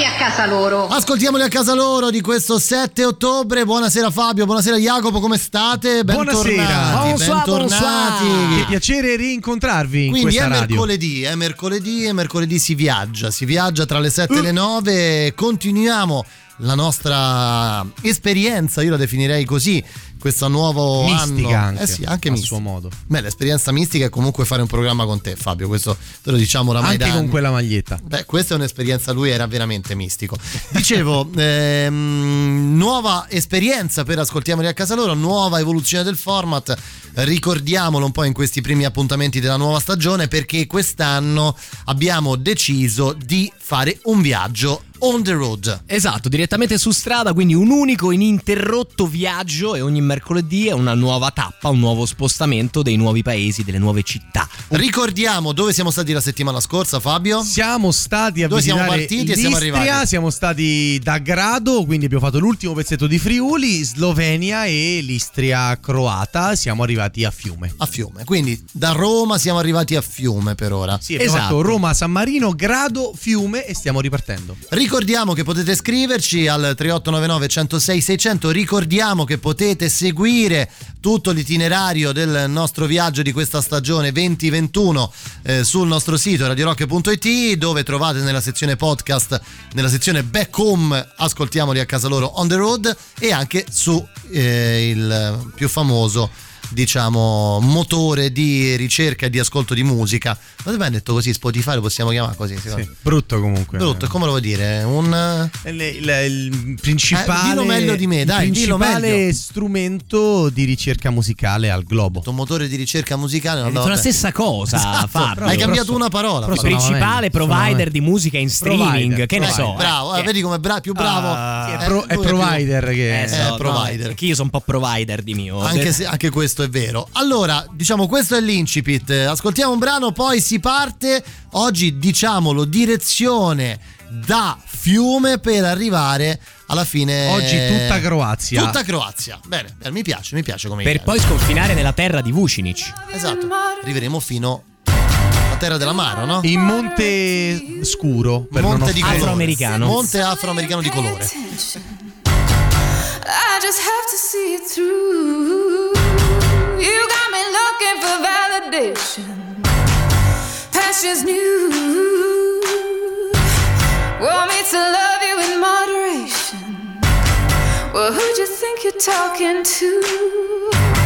ascoltamoli a casa loro. Ascoltiamoli a casa loro di questo 7 ottobre. Buonasera Fabio, buonasera Jacopo, come state? Buonasera. Bentornati, Bonsoir, bentornati. Che piacere rincontrarvi in Quindi questa è radio. mercoledì, è mercoledì e mercoledì si viaggia, si viaggia tra le 7 e le 9, continuiamo la nostra esperienza, io la definirei così, questo nuovo Mistica anno. anche, eh sì, anche a mistica. suo modo. Beh, l'esperienza mistica è comunque fare un programma con te, Fabio, questo te lo diciamo oramai Anche da con anni. quella maglietta. Beh, questa è un'esperienza, lui era veramente mistico. Dicevo, ehm, nuova esperienza per Ascoltiamoli a casa loro, nuova evoluzione del format. Ricordiamolo un po' in questi primi appuntamenti della nuova stagione perché quest'anno abbiamo deciso di fare un viaggio on the road. Esatto, direttamente su strada, quindi un unico ininterrotto viaggio e ogni mercoledì è una nuova tappa, un nuovo spostamento dei nuovi paesi, delle nuove città. Ricordiamo dove siamo stati la settimana scorsa, Fabio? Siamo stati a Dove siamo partiti e siamo l'Istria, arrivati? siamo stati da Grado, quindi abbiamo fatto l'ultimo pezzetto di Friuli, Slovenia e l'Istria croata. Siamo arrivati a Fiume. A Fiume. Quindi da Roma siamo arrivati a Fiume per ora. Sì, Esatto. fatto Roma, San Marino, Grado, Fiume e stiamo ripartendo. Ricordiamo che potete scriverci al 3899 106 600, ricordiamo che potete seguire tutto l'itinerario del nostro viaggio di questa stagione 2021 eh, sul nostro sito radiorock.it dove trovate nella sezione podcast, nella sezione back home, ascoltiamoli a casa loro on the road e anche su eh, il più famoso diciamo motore di ricerca e di ascolto di musica. Ma dove hai detto così? Spotify lo possiamo chiamare così? Sì, brutto comunque. Brutto, come lo vuoi dire? Un Il, il- il principale, Eh, dillo meglio di me, dai, il principale strumento di ricerca musicale al globo. un motore di ricerca musicale. Hai no, detto la stessa cosa, Esatto, Fabio. Hai cambiato una parola. Il principale meglio, provider di musica in streaming, Provider, che ne Eh, so. bravo, eh, eh. vedi come bra- più bravo. Sì, è, Eh, pro- è lui più- provider che Eh, so, no, provider. perché io sono un po' provider di mio. Anche, se- anche questo è vero. Allora, diciamo, questo è l'incipit. Ascoltiamo un brano, poi si parte. Oggi, diciamolo, direzione da Fiume per arrivare alla fine. Oggi tutta Croazia. Tutta Croazia. Bene, bene, mi piace, mi piace come Per idea. poi sconfinare nella terra di Vucinic. Esatto. Arriveremo fino alla terra dell'amaro, no? in Monte Scuro per Monte di colore. Afroamericano. Monte afroamericano di colore. I just have to see it through. You got me looking for validation. Just new. Want me to love you in moderation. Well, who'd you think you're talking to?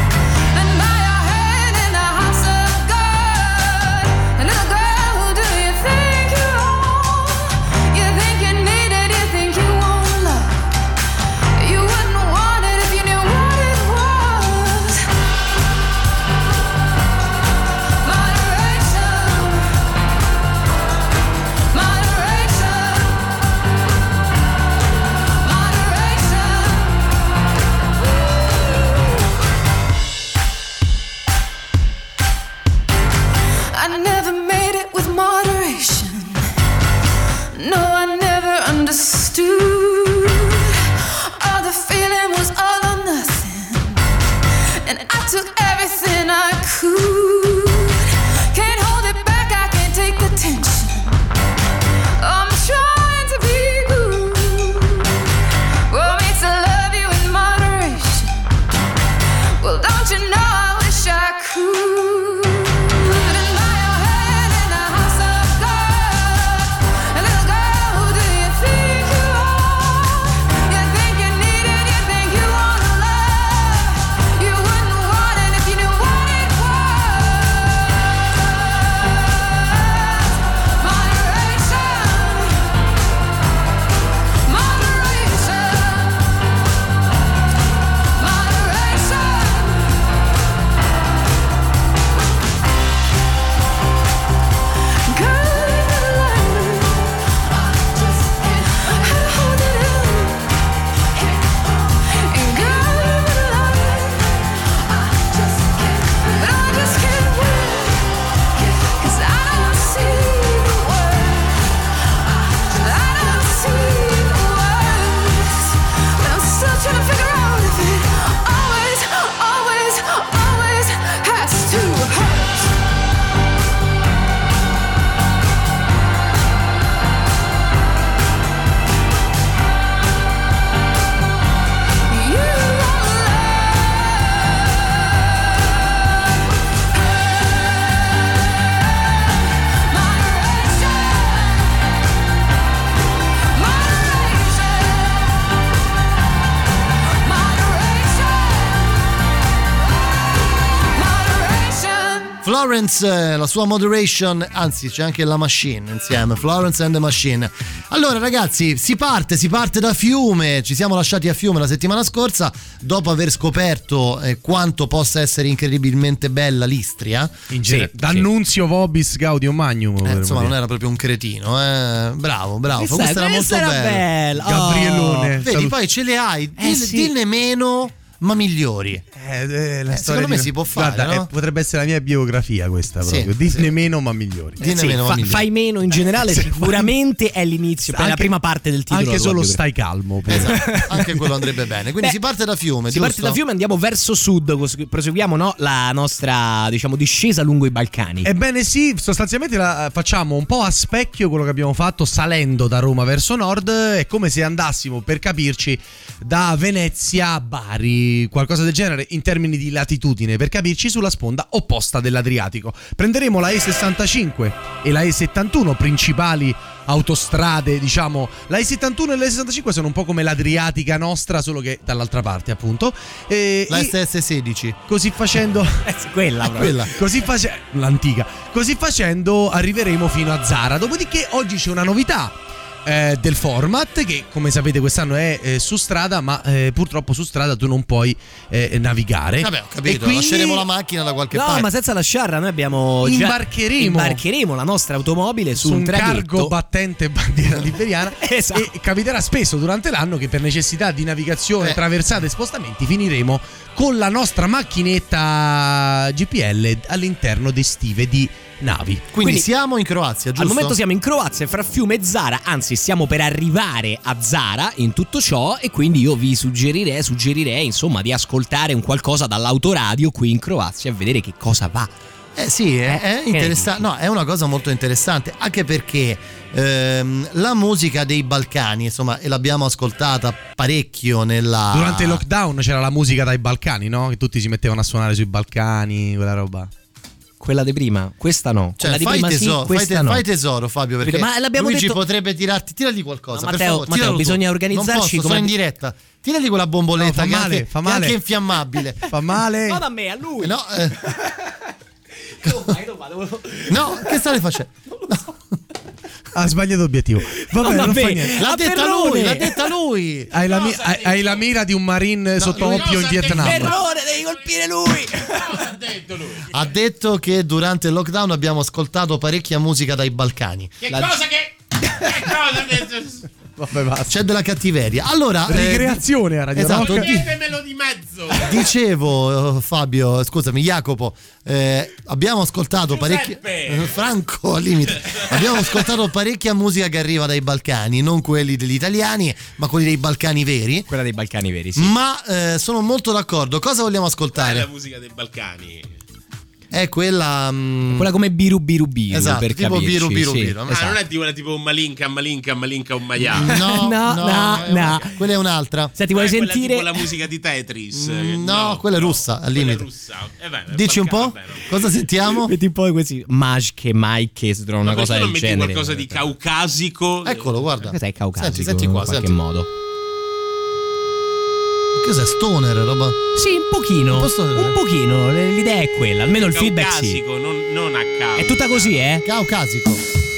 Florence, eh, la sua moderation, anzi c'è anche la machine insieme, Florence and the Machine. Allora ragazzi, si parte, si parte da Fiume, ci siamo lasciati a Fiume la settimana scorsa dopo aver scoperto eh, quanto possa essere incredibilmente bella l'Istria. In genere, D'Annunzio Vobis Gaudium Magnum. Eh, insomma, dire. non era proprio un cretino, eh. bravo, bravo. Questa- Questa, era molto era bella. bella. Gabrielone. Oh. Vedi, Salut- poi ce le hai, Eh, dille, sì. dille meno, ma migliori. Eh, eh, la Eh, storia secondo me di- si può fare, Guarda, no? eh, potrebbe essere la mia biografia questa Sì, proprio. Disney sì. meno ma migliori. Dille Sì, meno, ma fa- migliori. fai meno in generale, sicuramente è l'inizio, per la prima parte del titolo. Anche solo stai calmo. pure. Esatto, anche quello andrebbe bene. Quindi Beh, si parte da Fiume, Si giusto? parte da Fiume, andiamo verso sud, proseguiamo no, la nostra diciamo, discesa lungo i Balcani. Ebbene sì, sostanzialmente la facciamo un po' a specchio quello che abbiamo fatto salendo da Roma verso nord, è come se andassimo per capirci da Venezia a Bari, qualcosa del genere in termini di latitudine, per capirci sulla sponda opposta dell'Adriatico. Prenderemo la E65 e la E71, principali autostrade, diciamo, la E71 e la E65 sono un po' come l'Adriatica nostra, solo che dall'altra parte, appunto. E La e SS16. così facendo Eh quella. Quella. Così face- l'antica. Così facendo arriveremo fino a Zara. Dopodiché oggi c'è una novità. Eh, del format che come sapete quest'anno è eh, su strada ma eh, purtroppo su strada tu non puoi eh, navigare Vabbè, ho capito. E quindi Lasceremo la macchina da qualche No, parte. ma senza lasciarla, noi abbiamo già Imbarcheremo. imbarcheremo la nostra automobile su, su un un traghetto. cargo battente bandiera liberiana Esatto. e capiterà spesso durante l'anno che per necessità di navigazione, Eh. traversate e spostamenti finiremo con la nostra macchinetta GPL all'interno di stive di navi. Quindi, Quindi- siamo in Croazia, giusto? Al momento siamo in Croazia, fra Fiume e Zara, anzi stiamo per arrivare a Zara in tutto ciò e quindi io vi suggerirei, suggerirei insomma di ascoltare un qualcosa dall'autoradio qui in Croazia e vedere che cosa va. Eh sì, è, è che interessante. No, è una cosa molto interessante, anche perché ehm, la musica dei Balcani, insomma, e l'abbiamo ascoltata parecchio nella Durante il lockdown c'era la musica dai Balcani, no? Che tutti si mettevano a suonare sui Balcani, quella roba. Quella di prima, questa no. Cioè, Quella di fai prima tesoro, sì, fai, questa te- no. fai tesoro, Fabio, perché Ma l'abbiamo Luigi detto- potrebbe tirarti, tiragli qualcosa. No, per Matteo, favore, Matteo, tiralo tu. bisogna organizzarci Non posso, come- sono in diretta. Tiragli quella bomboletta No, fa che, male, anche, fa che è male. anche infiammabile. Fa male. Non a me, a lui. no, eh, no, che state facendo? Ha sbagliato obiettivo. Vabbè, Non non, fa niente. L'ha A detta Perrone. lui, l'ha detta lui. Hai la, mi- hai- hai la mira di un marine sotto lui- oppio in Vietnam. Errore, devi colpire lui. Ha detto che durante il lockdown abbiamo ascoltato parecchia musica dai Balcani. Che La- cosa che. Che cosa che. Vabbè, basta. C'è della cattiveria. Allora, eh, Ricreazione a Radio esatto, Rock. di- mezzo. dicevo eh, Fabio, scusami Jacopo, eh, abbiamo ascoltato parecchia eh, Franco al limite. abbiamo ascoltato parecchia musica che arriva dai Balcani, non quelli degli italiani, ma quelli dei Balcani veri. Quella dei Balcani veri, sì. Ma eh, sono molto d'accordo. Cosa vogliamo Qual è la ascoltare? musica dei Balcani? È quella. mm, Quella come biru biru biru Esatto, per tipo capirci, biru biru sì. biru. Ah, Esatto. non è tipo, quella tipo un malinca, malinca, malinca, un maiale. No, No, no, no, una- no. quella è un'altra. Senti, vuoi è quella sentire? tipo la musica di Tetris. Mm, che- no, quella è russa, al quella è limite. russa. Eh, beh, Dici un po'? No. Cosa sentiamo? Metti un po' questi Majche, Maike, una Ma cosa perché non del metti genere. qualcosa di caucasico? Eccolo, guarda. Cos'è caucasico Senti, senti qua, in qualche senti. modo? Cos'è stoner, roba? Sì, un pochino. Un po'. Un pochino, l'idea è quella, almeno il feedback sì. Caucasico, non, non a caso. È tutta così, eh? Caucasico.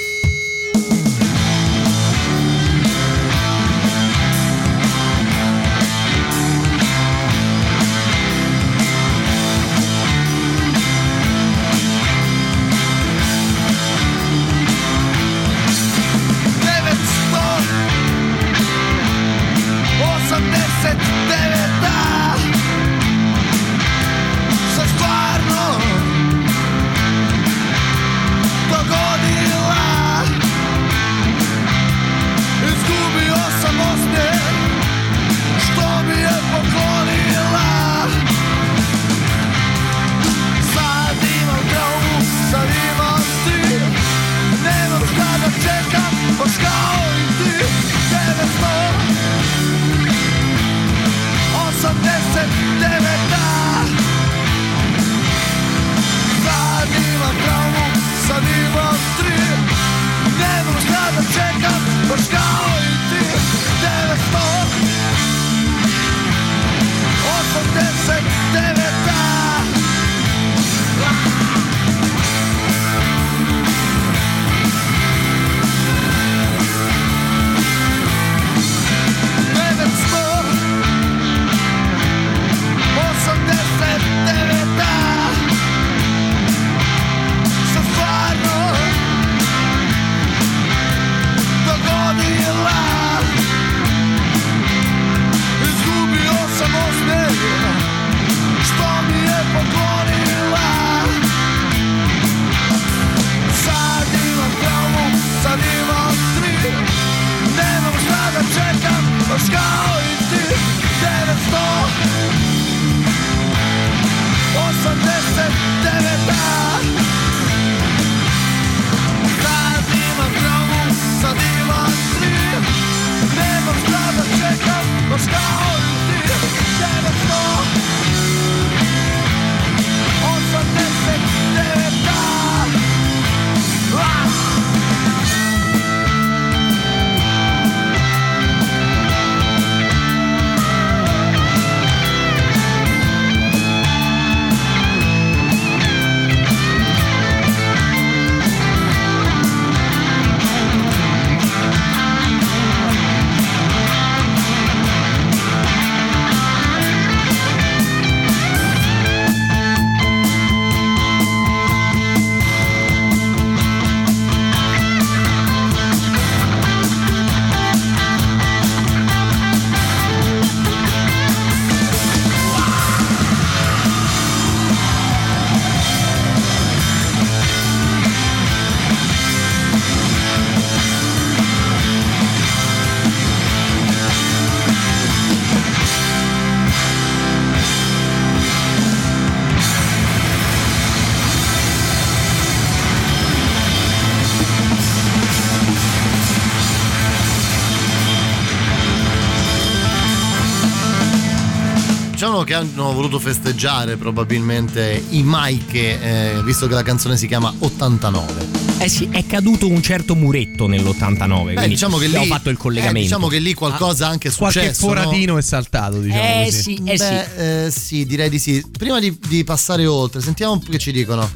Voluto festeggiare probabilmente i Maike, eh, visto che la canzone si chiama 89. Eh sì, è caduto un certo muretto nell'89. Beh, quindi diciamo che lì, fatto il collegamento. eh, diciamo che lì qualcosa anche è successo. Qualche foratino no? è saltato, diciamo Eh così. sì, eh sì. Beh, eh, sì, direi di sì. Prima di, di passare oltre, sentiamo un po' che ci dicono.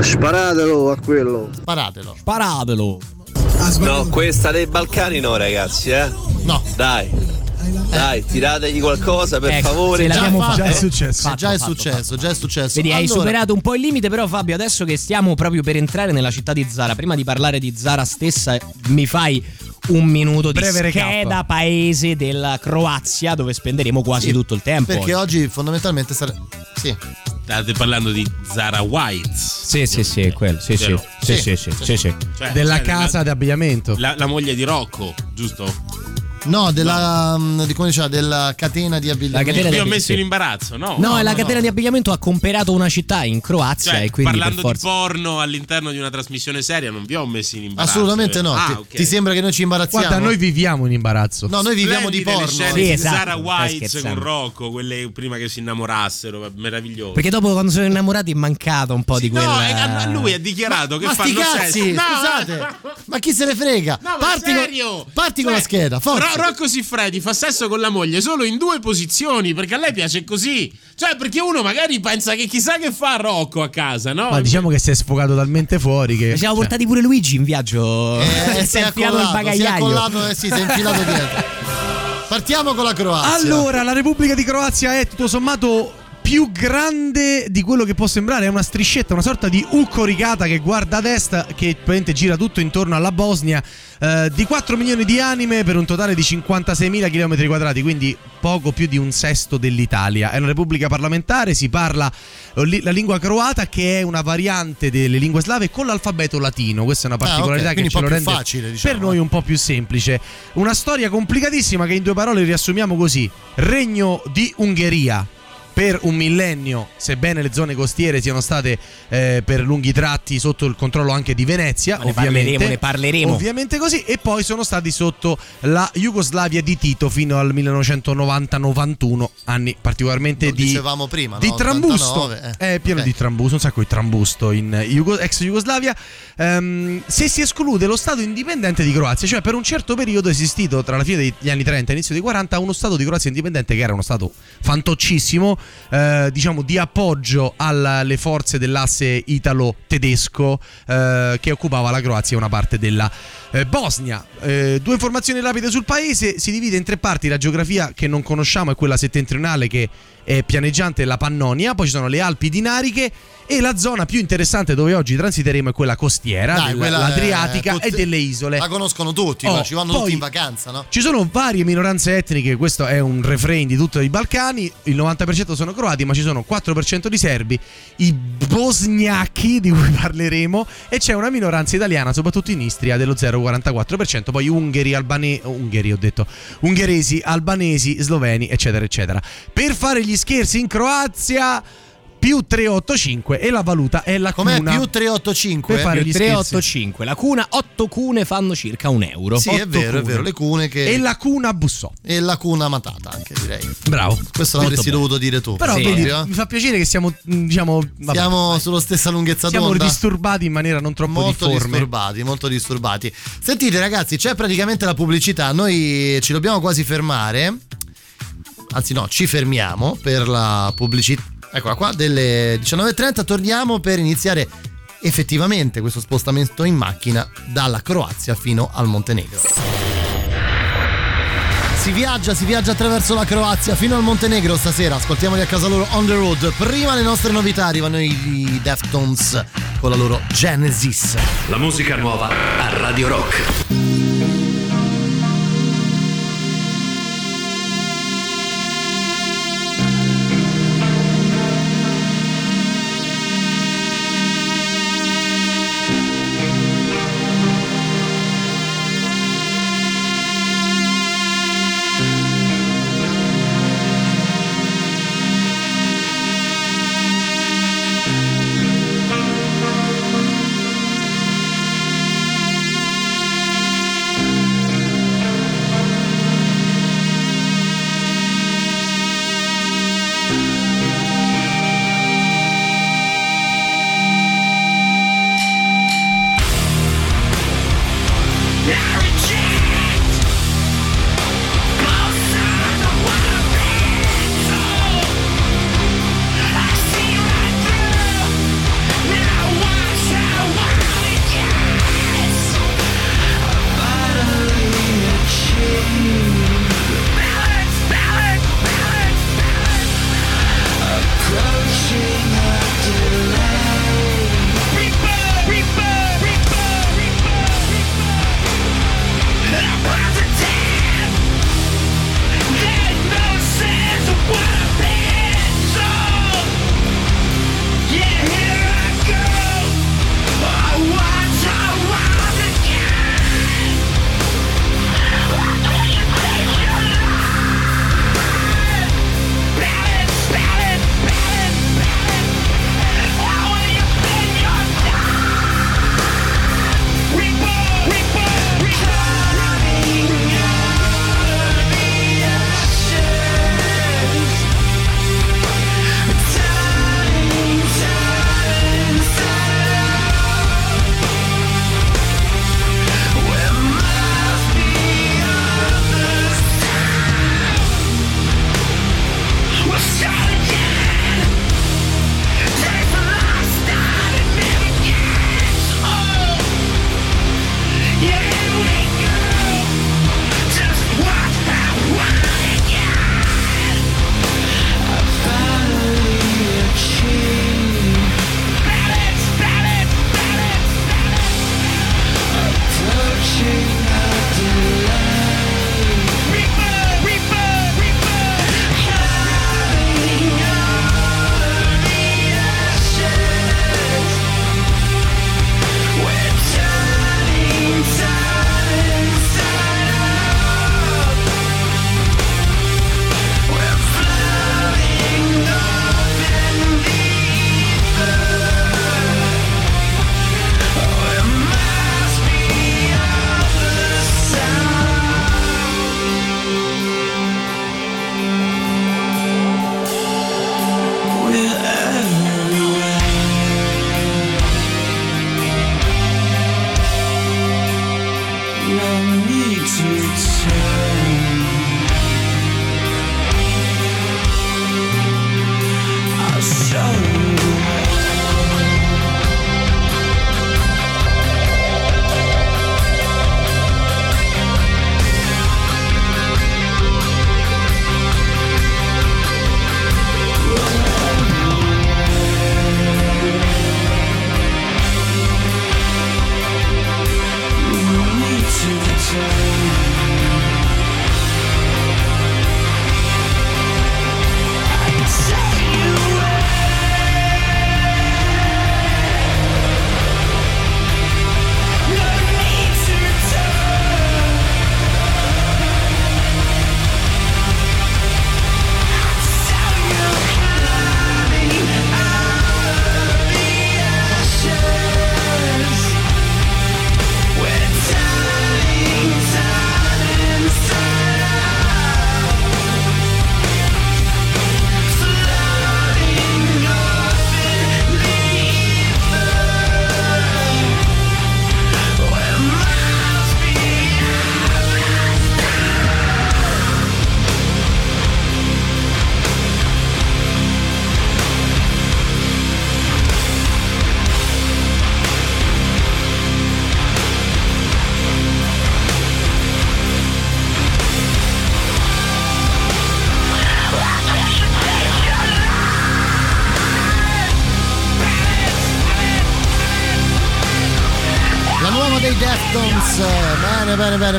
Sparatelo a quello. Sparatelo. Paratelo. No, questa dei Balcani no, ragazzi, eh? No. Dai. Dai, tirategli qualcosa per Ecco, favore. Già fatto. Già è successo. Fatto, già è fatto, successo, fatto. già è successo. Vedi, hai Allora, superato un po' il limite, però Fabio, adesso che stiamo proprio per entrare nella città di Zara, prima di parlare di Zara stessa, mi fai un minuto di Breve recap. scheda paese della Croazia dove spenderemo quasi Sì, tutto il tempo. Perché oggi fondamentalmente sare- Sì. State parlando di Zara Whites. Sì, sì, sì, quello. Sì, sì. Sì, Sì. sì, sì, sì, sì. Cioè, Della cioè, casa la, di abbigliamento. la, la moglie di Rocco, giusto? No, della, mm, di come diceva, della catena di abbigliamento. catena Vi di ho messo sì. in imbarazzo, no? No, e la no, catena no. di abbigliamento ha comperato una città in Croazia Cioè, e quindi parlando di forza. porno all'interno di una trasmissione seria, non vi ho messo in imbarazzo. Assolutamente eh. no. Ah, ti, ok. ti sembra che noi ci imbarazziamo? Guarda, noi viviamo in imbarazzo. No, noi viviamo di Splendide le porno. scene Sì, di esatto, Zara stai Whites con. Rocco, quelle prima che si innamorassero, meraviglioso. Perché dopo quando sono innamorati è mancato un po' di quella. No, eh, lui ha dichiarato che Ma fanno sesso. No, scusate. Ma chi se ne frega? No, ma parti serio? con, parti con Cioè, la scheda, forza. Ro- Rocco Siffredi fa sesso con la moglie solo in due posizioni perché a lei piace così. Cioè, perché uno magari pensa che chissà che fa Rocco a casa, no? Ma diciamo che si è sfogato talmente fuori che. Ci siamo cioè, portati pure Luigi in viaggio. Eh, si è infilato il accollato, si è bagagliaio. accollato, eh, sì, si è infilato dietro. Partiamo con la Croazia. Allora, la Repubblica di Croazia è tutto sommato più grande di quello che può sembrare, è una striscetta, una sorta di U coricata che guarda a destra, che praticamente gira tutto intorno alla Bosnia, eh, di 4 milioni di anime per un totale di 56.000 km quadrati, quindi poco più di un sesto dell'Italia. È una repubblica parlamentare, si parla eh, la lingua croata che è una variante delle lingue slave con l'alfabeto latino, questa è una Ah, ok, particolarità che ce lo rende facile, diciamo, per noi eh. un po' più semplice. Una storia complicatissima che in due parole riassumiamo così: Regno di Ungheria. Per un millennio, sebbene le zone costiere siano state eh, per lunghi tratti sotto il controllo anche di Venezia, ne ovviamente, parleremo, ne parleremo. ovviamente così, e poi sono stati sotto la Jugoslavia di Tito fino al 1990-91, anni particolarmente Lo di, dicevamo prima, di no? trambusto. 89, eh. È pieno Ok. di trambusto, un sacco di trambusto in Jugo- ex Jugoslavia. Ehm, se si esclude lo Stato indipendente di Croazia, cioè per un certo periodo è esistito tra la fine degli anni 30 e inizio dei 40 uno Stato di Croazia indipendente che era uno Stato fantoccissimo, eh, diciamo di appoggio alle forze dell'asse italo-tedesco eh, che occupava la Croazia e una parte della eh, Bosnia. Eh, due informazioni rapide sul paese, si divide in tre parti, la geografia che non conosciamo è quella settentrionale che è pianeggiante, la Pannonia, poi ci sono le Alpi dinariche e la zona più interessante dove oggi transiteremo è quella costiera, Dai, del- quella è- l'Adriatica tutte- e delle isole. La conoscono tutti, Oh, ci vanno tutti in vacanza, no? Ci sono varie minoranze etniche, questo è un refrain di tutti i Balcani, il 90% sono croati, ma ci sono 4% di serbi, i bosgnacchi di cui parleremo e c'è una minoranza italiana, soprattutto in Istria, dello 0,44%, poi ungheri, albane- ungheri ho detto, ungheresi, albanesi, sloveni, eccetera, eccetera. Per fare gli scherzi in Croazia più 385 e la valuta è la Com'è cuna. più 385? Per fare Più gli scherzi. 385. La cuna, 8 cune fanno circa un euro. Sì, è vero, è cune. vero, le cune che... E la cuna bussò. e la cuna matata anche, direi. Bravo. Questo Molto l'avresti bene. dovuto dire tu. Però Sì. vedi, Proprio. mi fa piacere che siamo, mh, diciamo, vabbè, Siamo sulla stessa lunghezza siamo d'onda. disturbati in maniera non troppo molto difforme. disturbati, molto disturbati. Sentite ragazzi, c'è praticamente la pubblicità, noi ci dobbiamo quasi fermare. Anzi no, ci fermiamo per la pubblicità. Eccola qua, delle 19.30 torniamo per iniziare effettivamente questo spostamento in macchina dalla Croazia fino al Montenegro. Si viaggia, si viaggia attraverso la Croazia fino al Montenegro stasera. Ascoltiamoli a casa loro on the road. Prima le nostre novità arrivano i Deftones con la loro Genesis. La musica nuova a Radio Rock.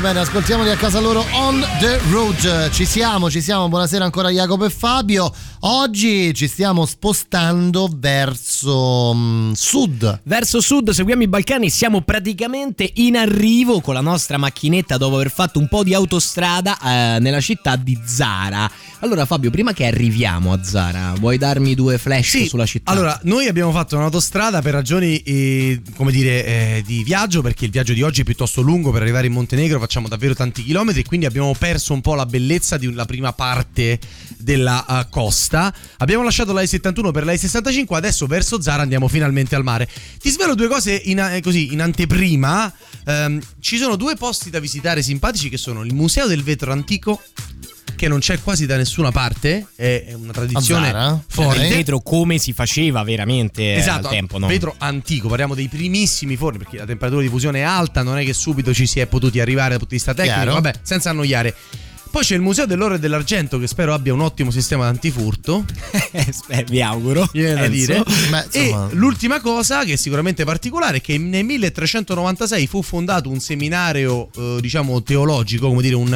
Bene. Ascoltiamoli a casa loro on the road. Ci siamo, ci siamo. Buonasera ancora Jacopo e Fabio. Oggi ci stiamo spostando verso mm, sud. Verso sud seguiamo i Balcani, siamo praticamente in arrivo con la nostra macchinetta dopo aver fatto un po' di autostrada eh, nella città di Zara. Allora Fabio, prima che arriviamo a Zara, vuoi darmi due flash Sì, sulla città? Allora, noi abbiamo fatto un'autostrada per ragioni, eh, come dire, eh, di viaggio, perché il viaggio di oggi è piuttosto lungo, per arrivare in Montenegro facciamo davvero tanti chilometri, quindi abbiamo perso un po' la bellezza di una prima parte della eh, costa. Abbiamo lasciato la I71 per la I65, adesso verso Zara andiamo finalmente al mare. Ti svelo due cose in, eh, così, in anteprima. Ehm, ci sono due posti da visitare simpatici che sono il Museo del Vetro Antico che non c'è quasi da nessuna parte, è è una tradizione Zara? forte. il vetro come si faceva veramente Esatto, al tempo, no? vetro antico, parliamo dei primissimi forni perché la temperatura di fusione è alta, non è che subito ci si è potuti arrivare dal punto di vista tecnico, Chiaro. vabbè, senza annoiare. Poi c'è il Museo dell'oro e dell'argento che spero abbia un ottimo sistema d'antifurto, Eh, vi auguro. viene da dire. Beh, insomma- E l'ultima cosa che è sicuramente particolare è che nel 1396 fu fondato un seminario, eh, diciamo, teologico, come dire, un,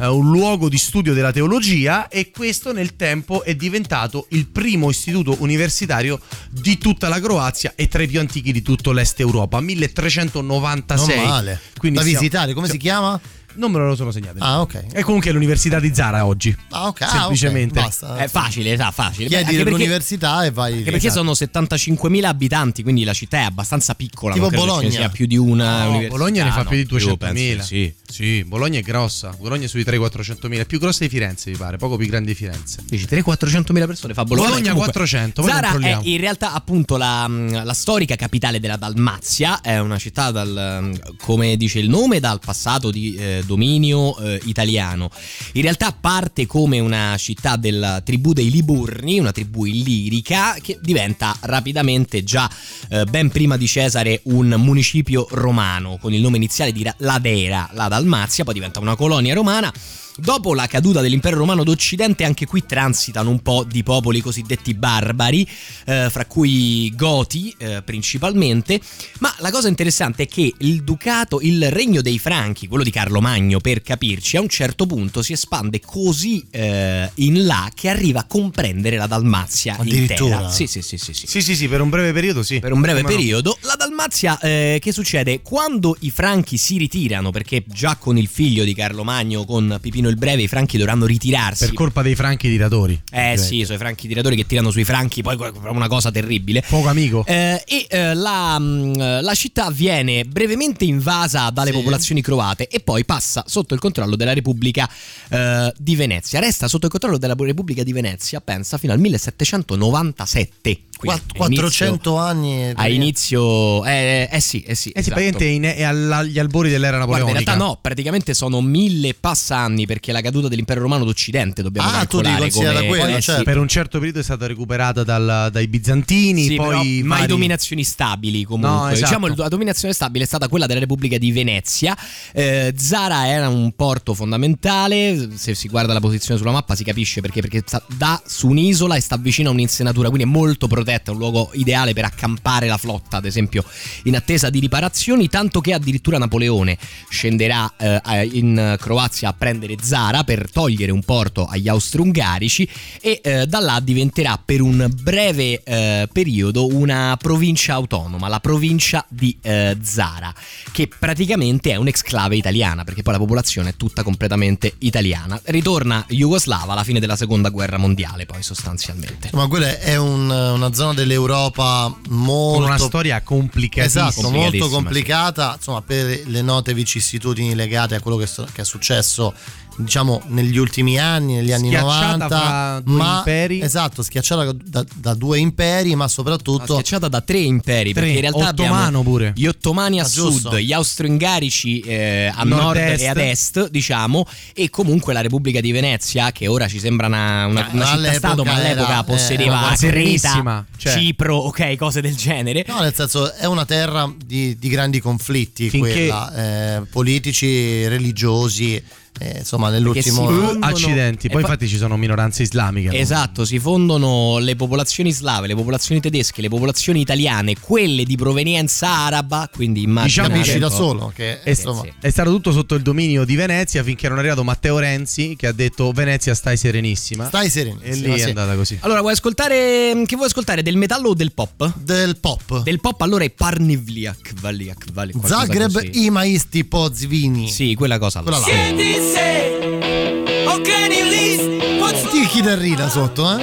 eh, un luogo di studio della teologia e questo nel tempo è diventato il primo istituto universitario di tutta la Croazia e tra i più antichi di tutto l'est Europa, 1396. Non male. Quindi da visitare, come si chiama? Non me lo sono segnato. Ah, ok. E comunque è l'università di Zara oggi. Ah, ok. Semplicemente. Ah, ok. Basta. È facile, sa, facile. Chiedi Anche perché- l'università e vai. Anche perché sono 75.000 abitanti, quindi la città è abbastanza piccola. Tipo Bologna. sia più di una No, università. Bologna ne fa no, più di penso 200.000. Sì. Sì, Bologna è grossa. Bologna è sui 300-400.000. È più grossa di Firenze, mi pare. Poco più grande di Firenze. Dici 300-400.000 persone fa Bologna. Bologna Comunque, 400, poi Zara è in realtà appunto la, la storica capitale della Dalmazia, è una città dal, come dice il nome, dal passato di eh, dominio eh, italiano. In realtà parte come una città della tribù dei Liburni, una tribù illirica che diventa rapidamente già eh, ben prima di Cesare un municipio romano con il nome iniziale di Ra- Ladera, la Dalmazia, poi diventa una colonia romana. Dopo la caduta dell'impero romano d'Occidente, anche qui transitano un po' di popoli cosiddetti barbari, eh, fra cui Goti eh, principalmente. Ma la cosa interessante è che il ducato, il regno dei Franchi, quello di Carlo Magno per capirci, a un certo punto si espande così eh, in là che arriva a comprendere la Dalmazia intera. Sì, sì, sì, sì. sì. Sì, sì, sì, per un breve periodo sì. Per un breve Come no? periodo, la Dalmazia, eh, che succede? Quando i franchi si ritirano, perché già con il figlio di Carlo Magno, con Pipino il Breve, i franchi dovranno ritirarsi. Per colpa dei franchi tiratori. Eh sì, i suoi franchi tiratori che tirano sui franchi, poi una cosa terribile. Poco amico. Eh, e eh, la, mh, la città viene brevemente invasa dalle Sì. popolazioni croate e poi passa sotto il controllo della Repubblica eh, di Venezia. Resta sotto il controllo della Repubblica di Venezia, pensa, fino al 1797. Quindi, Quatt- 400 anni. a inizio eh, eh sì eh sì, Eh sì, esatto. praticamente in- è agli albori dell'era Guarda, in napoleonica. realtà no, praticamente sono mille e passa anni perché la caduta dell'impero romano d'Occidente dobbiamo Ah, tu calcolare considerare come quello, eh, certo. sì. Per un certo periodo è stata recuperata dal- dai bizantini, Sì, poi mai vari- dominazioni stabili comunque. No, esatto. Diciamo la dominazione stabile è stata quella della Repubblica di Venezia. Eh, Zara era un porto fondamentale, se si guarda la posizione sulla mappa si capisce perché, perché sta da su un'isola e sta vicino a un'insenatura, quindi è molto protetta, è un luogo ideale per accampare la flotta, ad esempio, in attesa di riparazioni, tanto che addirittura Napoleone scenderà eh, in Croazia a prendere Zara per togliere un porto agli austro-ungarici e eh, da là diventerà per un breve eh, periodo una provincia autonoma, la provincia di eh, Zara, che praticamente è un'exclave italiana, perché poi la popolazione è tutta completamente italiana. Ritorna jugoslava alla fine della seconda guerra mondiale, poi sostanzialmente. Ma quella è un- una zona dell'Europa molto. con una storia complicatissima. Esatto, molto complicata, insomma, per le note vicissitudini legate a quello che, sto- che è successo, diciamo, negli ultimi anni, negli anni Schiacciata 90. fra due ma, imperi. Esatto, schiacciata da, da due imperi, ma soprattutto. schiacciata da tre imperi, Tre, perché in realtà ottomano abbiamo pure. gli ottomani a Ah, giusto. sud, gli austro-ungarici eh, a nord, Nord-est. e ad est, diciamo, e comunque la Repubblica di Venezia, che ora ci sembra una, una, Eh, una città-stato, ma all'epoca era- possedeva era Creta, cioè. Cipro, ok, cose del genere. No, nel senso è una terra di, di grandi conflitti, Finché- quella, eh, politici, religiosi, eh, insomma nell'ultimo... Uh, accidenti, poi E poi- infatti ci sono minoranze islamiche. no? Esatto, si fondono le popolazioni slave, le popolazioni tedesche, le popolazioni italiane, quelle di provenienza araba, quindi immagino Diciamo da solo che È, insomma, è stato tutto sotto il dominio di Venezia finché non è arrivato Matteo Renzi che ha detto Venezia stai serenissima. stai serenissima. e lì è sì. andata così. Allora, vuoi ascoltare che vuoi ascoltare del metallo o del pop? Del pop. Del pop allora è Parnivliak, Valiak, Zagreb così. i maisti pozvini. Sì, quella cosa là. Quella là. Siedi se, ok, list, what's Ti chitarrina sotto, eh?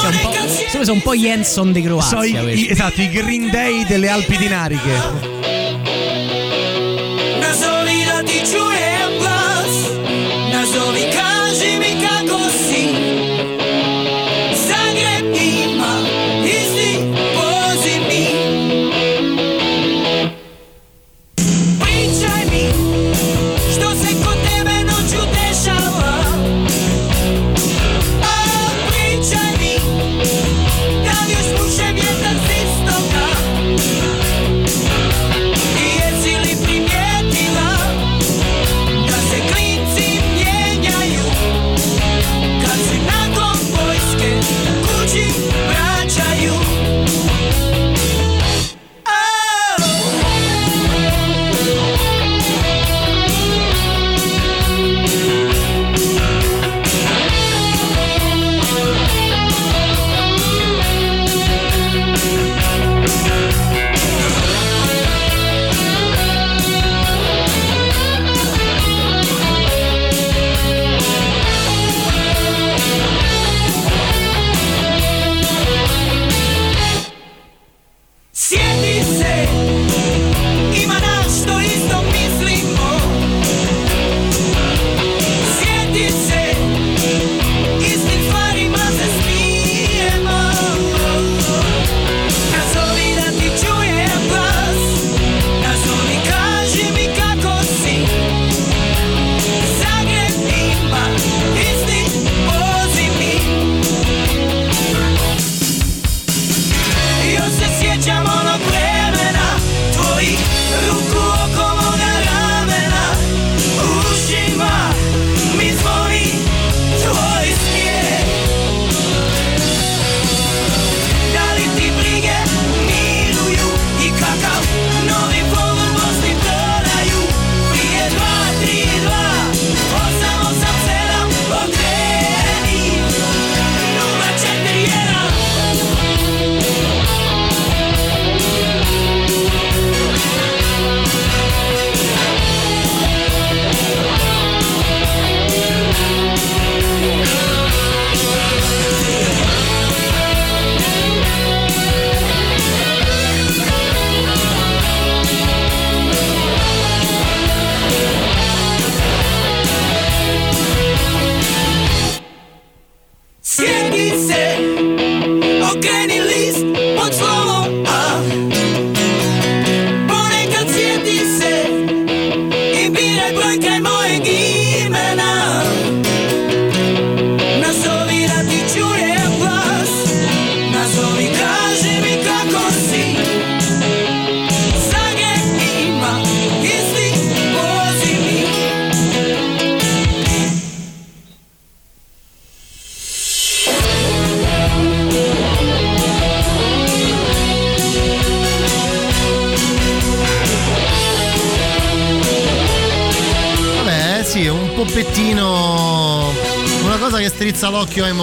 Sei un po', sono un po' Jenson di Croazia. So i- i- esatto, i Green Day delle Alpi Dinariche.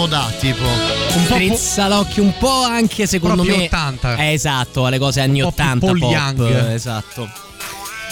Moda, tipo. Un po' po- Strizza l'occhio un po' anche secondo me. 80. Eh, esatto, alle cose anni Un po' più 80 Paul pop, Young. esatto.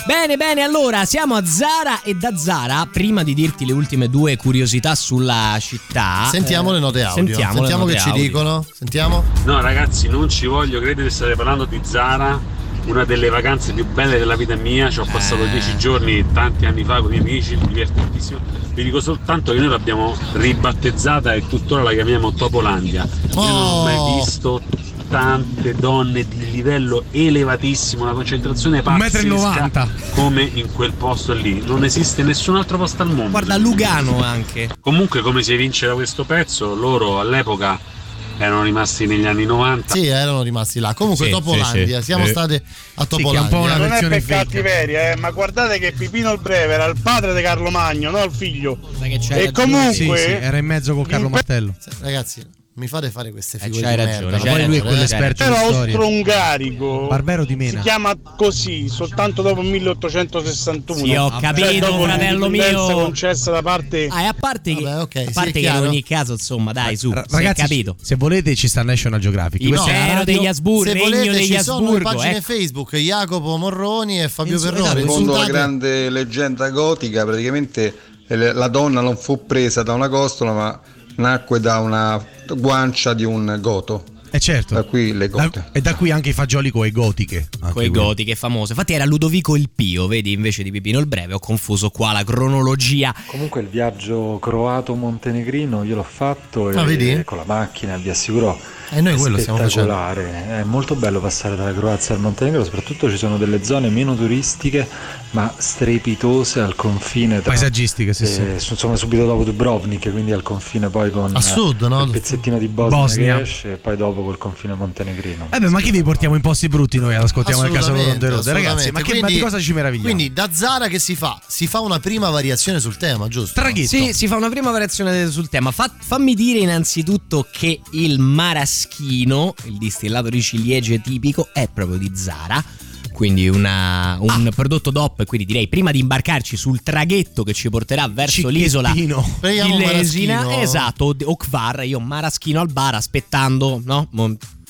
Bene, bene, allora siamo a Zara e da Zara, prima di dirti le ultime due curiosità sulla città, Sentiamo eh, le note audio. Sentiamo, Sentiamo note che ci audio. dicono. Sentiamo. No ragazzi non ci voglio credere state parlando di Zara una delle vacanze più belle della vita mia ci ho passato Eh. dieci giorni tanti anni fa con i miei amici divertentissimo vi dico soltanto che noi l'abbiamo ribattezzata e tuttora la chiamiamo Topolandia io non ho mai Oh. visto tante donne di livello elevatissimo una concentrazione pazzesca come in quel posto lì non esiste nessun altro posto al mondo Guarda Lugano anche. Comunque, come si evince da questo pezzo, loro all'epoca erano rimasti negli anni 90. Sì, erano rimasti là. Comunque, Sì, Topolandia, sì, sì. siamo Eh. state a Sì, è Topolandia. po' una Non è per cattiveria, eh, ma guardate che Pipino il Breve era il padre di Carlo Magno, non il figlio. E comunque Sì, sì, era in mezzo con Carlo Martello. Ragazzi, mi fate fare queste Eh, figure c'hai di ragione, merda. c'hai Poi lui è quell'esperto di Però austro-ungarico Barbero di si Mena. chiama così soltanto dopo il 1861. Sì, ho Cioè, capito, dopo fratello mio. concessa da parte Ah, e a parte che, Vabbè, ok, a parte che in ogni caso, insomma, dai, su, si è Ragazzi, capito. se volete ci sta National Geographic. Il radio- degli Asburgo, Se volete, degli ci sono le Asburgo. pagine ecco. Facebook Jacopo Morroni e Fabio Perrone. Secondo la grande leggenda gotica, praticamente eh, la donna non fu presa da una costola, ma nacque da una guancia di un goto. Eh certo. Da qui le Da- gote. e da qui anche i fagioli coi gotiche. Quei quelli. gotiche famose. Infatti era Ludovico il Pio, vedi, invece di Pipino il Breve. Ho confuso qua la cronologia. Comunque il viaggio croato-montenegrino io l'ho fatto e Ah, vedi? con la macchina vi assicuro E noi è quello stiamo spettacolare. È molto bello passare dalla Croazia al Montenegro, soprattutto ci sono delle zone meno turistiche ma strepitose al confine tra Paesaggistiche, sì, sì. eh, insomma subito dopo Dubrovnik, quindi al confine poi con A sud, no? il pezzettino di Bosnia, Bosnia. che esce e poi dopo col confine montenegrino. Eh beh, ma che vi portiamo in posti brutti noi ad ascoltiamo il caso on the road? Ragazzi, ma, che, ma di Quindi- cosa ci meravigliamo? Quindi da Zara che si fa? Si fa una prima variazione sul tema, giusto? Traghetto. Sì, si fa una prima variazione sul tema. Fa- fammi dire innanzitutto che il maraschino, il distillato di ciliegie tipico, è proprio di Zara. Quindi una- un prodotto DOP, quindi direi prima di imbarcarci sul traghetto che ci porterà verso l'isola di Lesina, esatto, o Kvar, io maraschino al bar aspettando, no?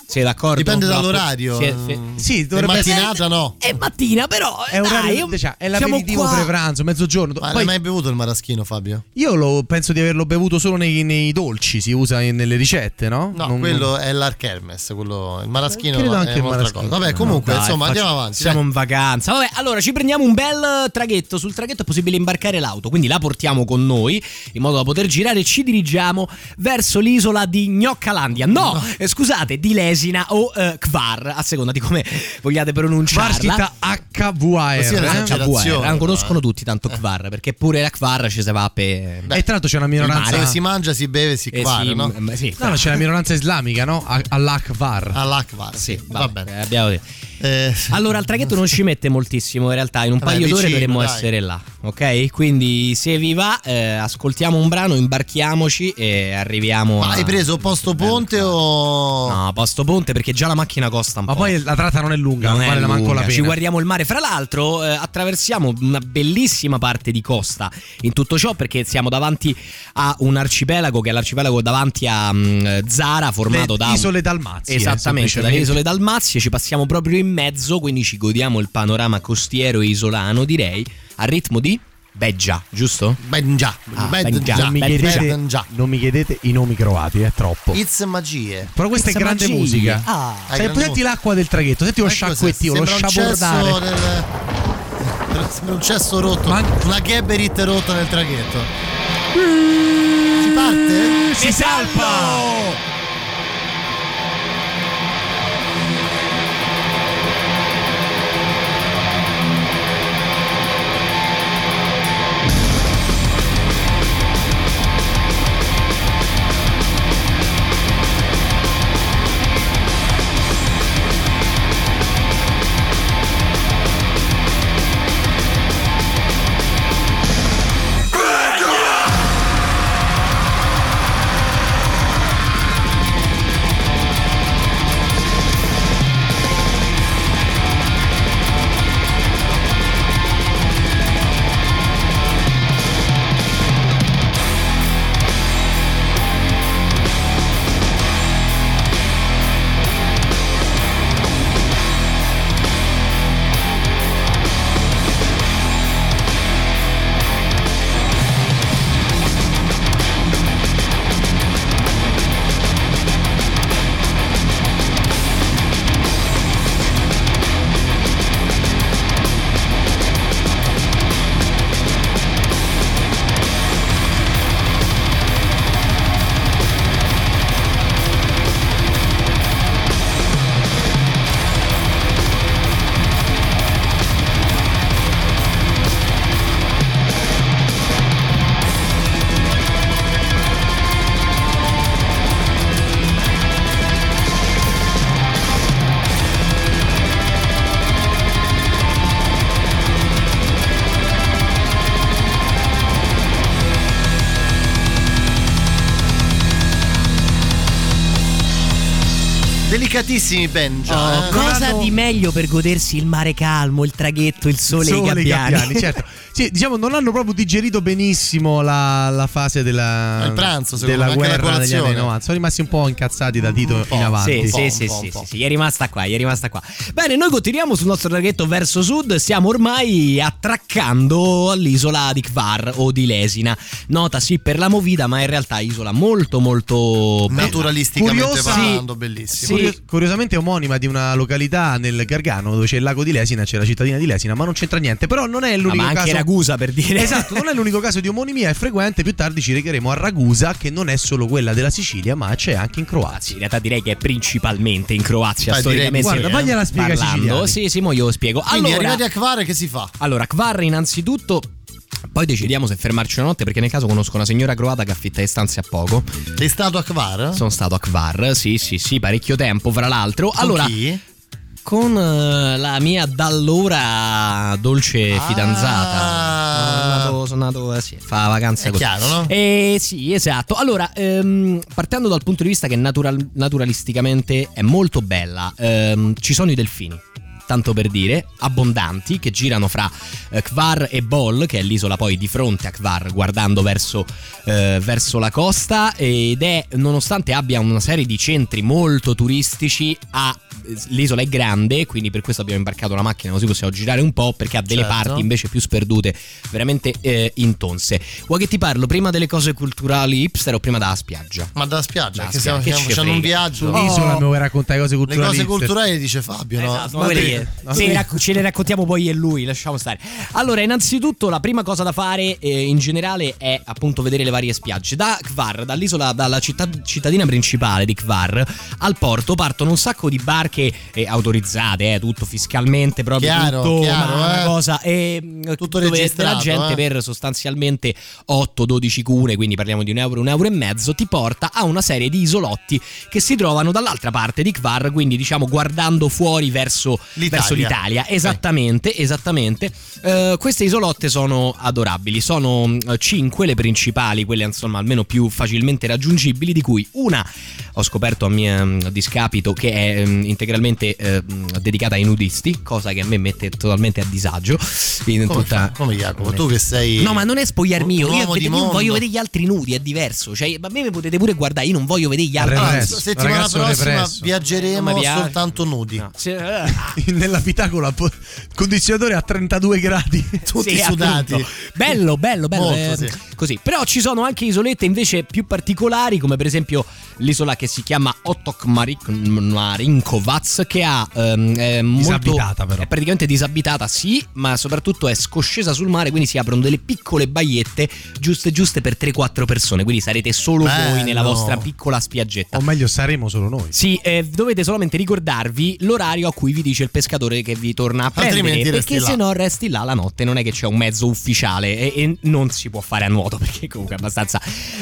Sei d'accordo? Dipende No, dall'orario. sì, sì. Sì, È dovrebbe essere mattinata no. È mattina, però. è, orario, dai, cioè, è l'aperitivo pre-pranzo, mezzogiorno. Ma Poi l'hai mai bevuto il maraschino, Fabio? io lo, penso di averlo bevuto solo nei, nei dolci, si usa in- nelle ricette, no? No, Non- quello è l'Archermes, quello, il maraschino Credo è anche il un'altra maraschino. cosa. Vabbè, comunque, Dai, insomma, faccio- andiamo avanti. Siamo dai. in vacanza. Vabbè, allora ci prendiamo un bel traghetto. Sul traghetto è possibile imbarcare l'auto, quindi la portiamo con noi in modo da poter girare e ci dirigiamo verso l'isola di Gnoccalandia. No, eh, scusate, di Lesina o eh, Kvar, a seconda di come vogliate pronunciarla. Eh? un'esagerazione. KVR, non conoscono tutti tanto Kvar, perché pure la Kvar ci si va per... E tra l'altro c'è una minoranza. Si mangia, si beve, si Eh quara, sì, no? m- sì, No, no, c'è la minoranza islamica, no? All'Akvar. All'Akvar. Sì, va vabbè, bene. abbiamo detto. Eh, Allora, il traghetto non ci mette moltissimo in realtà, in un Vabbè, paio d'ore dovremmo dai. essere là, ok? Quindi se vi va, eh, ascoltiamo un brano, imbarchiamoci e arriviamo ma a... hai preso posto ponte o. No, posto ponte perché già la macchina costa un Ma po'. poi la tratta non è lunga, non, è vale manco lunga. la pena. Ci guardiamo il mare. Fra l'altro, eh, attraversiamo una bellissima parte di costa in tutto ciò perché siamo davanti a un arcipelago che è l'arcipelago davanti a mm, Zara, formato Le da. isole Dalmazie, eh, Esattamente, dalle isole Dalmazie. Ci passiamo proprio in mezzo, quindi ci godiamo il panorama costiero e isolano, direi, a ritmo di Beggia, giusto? Ben già. Ah, non, mi chiedete, ben già. non mi chiedete i nomi croati, è troppo. It's magie. Però questa It's è grande magia. musica. Ah. Hai Cioè, grande senti l'acqua del traghetto, senti lo cos'è? sciacquettio, lo Sembra un cesso sciabordare. del- Sembra un cesso rotto. Ma- Una Geberit rotta nel traghetto. Si parte? Si salpa! Delicatissimi Benja. Oh, eh. cosa di meglio per godersi il mare calmo, il traghetto, il sole, Sole, e i gabbiani? certo. Sì, diciamo, non hanno proprio digerito benissimo la, la fase della, Il pranzo, secondo della me, guerra negli anni colazione. 90. Sono rimasti un po' incazzati da Tito in avanti. Sì, sì, sì, sì, sì, sì, è rimasta qua, è rimasta qua. Bene, noi continuiamo sul nostro traghetto verso sud, stiamo ormai attraccando all'isola di Kvar o di Lesina. Nota sì per la movida, ma in realtà isola molto molto bella. Naturalisticamente Curiosa- parlando, bellissimo. Curio- curiosamente omonima di una località nel Gargano dove c'è il lago di Lesina, c'è la cittadina di Lesina, ma non c'entra niente. Però non è l'unico ma anche caso. Ragusa, per dire. Esatto, non è l'unico caso di omonimia, è frequente. Più tardi ci recheremo a Ragusa, che non è solo quella della Sicilia, ma c'è anche in Croazia. In realtà direi che è principalmente in Croazia, direi storicamente. di sì, Guarda, vagliela spiega. Sì, sì, mo io lo spiego. Quindi allora, arrivati a Kvare che si fa? allora, Kvar innanzitutto poi decidiamo se fermarci una notte perché nel caso conosco una signora croata che affitta le stanze a poco. Sei stato a Kvare? Sono stato a Kvar, sì, sì, sì, parecchio tempo, fra l'altro. Con allora, chi? con eh, la mia da allora dolce fidanzata. Sono nato, sono eh, sì, fa vacanza Ah. È così. chiaro, no? Eh, sì, esatto. Allora, ehm, partendo dal punto di vista che natural- naturalisticamente è molto bella, ehm, ci sono i delfini. Tanto per dire, abbondanti, che girano fra eh, Kvar e Bol, che è l'isola poi di fronte a Kvar, guardando verso, eh, verso la costa. Ed è, nonostante abbia una serie di centri molto turistici, ha- l'isola è grande, quindi per questo abbiamo imbarcato la macchina, così possiamo girare un po', perché ha delle Certo. parti invece più sperdute, veramente eh, intonse. Vuoi che ti parlo prima delle cose culturali hipster o prima dalla spiaggia? Ma dalla spiaggia, Da che stiamo, spiaggia, che stiamo ci facendo un viaggio. Sull'isola mi vuoi raccontare cose Le culturali. cose hipster? culturali dice Fabio, no? Esatto, ma quelle che- sì, racco- ce le raccontiamo poi e lui, lasciamo stare. Allora, innanzitutto, la prima cosa da fare eh, in generale è appunto vedere le varie spiagge. Da Kvar, dall'isola, dalla città, cittadina principale di Kvar al porto partono un sacco di barche eh, autorizzate, eh, tutto fiscalmente, proprio Chiaro, tutto chiaro, una eh. cosa. E, mh, Tutto dove La gente eh. per sostanzialmente 8-12 cune, quindi parliamo di un euro, un euro e mezzo, ti porta a una serie di isolotti che si trovano dall'altra parte di Kvar, quindi diciamo guardando fuori verso L'Italia. verso l'Italia. Esattamente, esattamente. Eh, queste isolotte sono adorabili, sono mh, cinque le principali, quelle insomma almeno più facilmente raggiungibili, di cui una ho scoperto a mio mh, discapito che è mh, integralmente eh, dedicata ai nudisti, cosa che a me mette totalmente a disagio. In Come, tutta- come Jacopo, tu che sei No, ma non è spogliarmi io. Io, vede- mondo. voglio vedere gli altri nudi, è diverso. Cioè, ma a me mi potete pure guardare, io non voglio vedere gli altri. Allora, Represso, settimana ragazzo prossima represso. viaggeremo Non soltanto nudi. Se- eh, Nella Pitacola, po- condizionatore a 32 gradi. Tutti Sì, sudati. appunto. Bello, bello, bello. Molto, eh, sì. Così. Però ci sono anche isolette invece più particolari, come per esempio l'isola che si chiama Otok Marinkovac, che ha ehm, è molto- Disabitata, però. È praticamente disabitata, sì, ma soprattutto è scoscesa sul mare, quindi si aprono delle piccole baiette giuste giuste per 3-4 persone. Quindi sarete solo Bello. voi nella vostra piccola spiaggetta. O meglio, saremo solo noi. Sì, eh, dovete solamente ricordarvi l'orario a cui vi dice il pescatore che vi torna a prendere. Perché se no resti là la notte, non è che c'è un mezzo ufficiale e, e non si può fare a nuoto perché comunque è abbastanza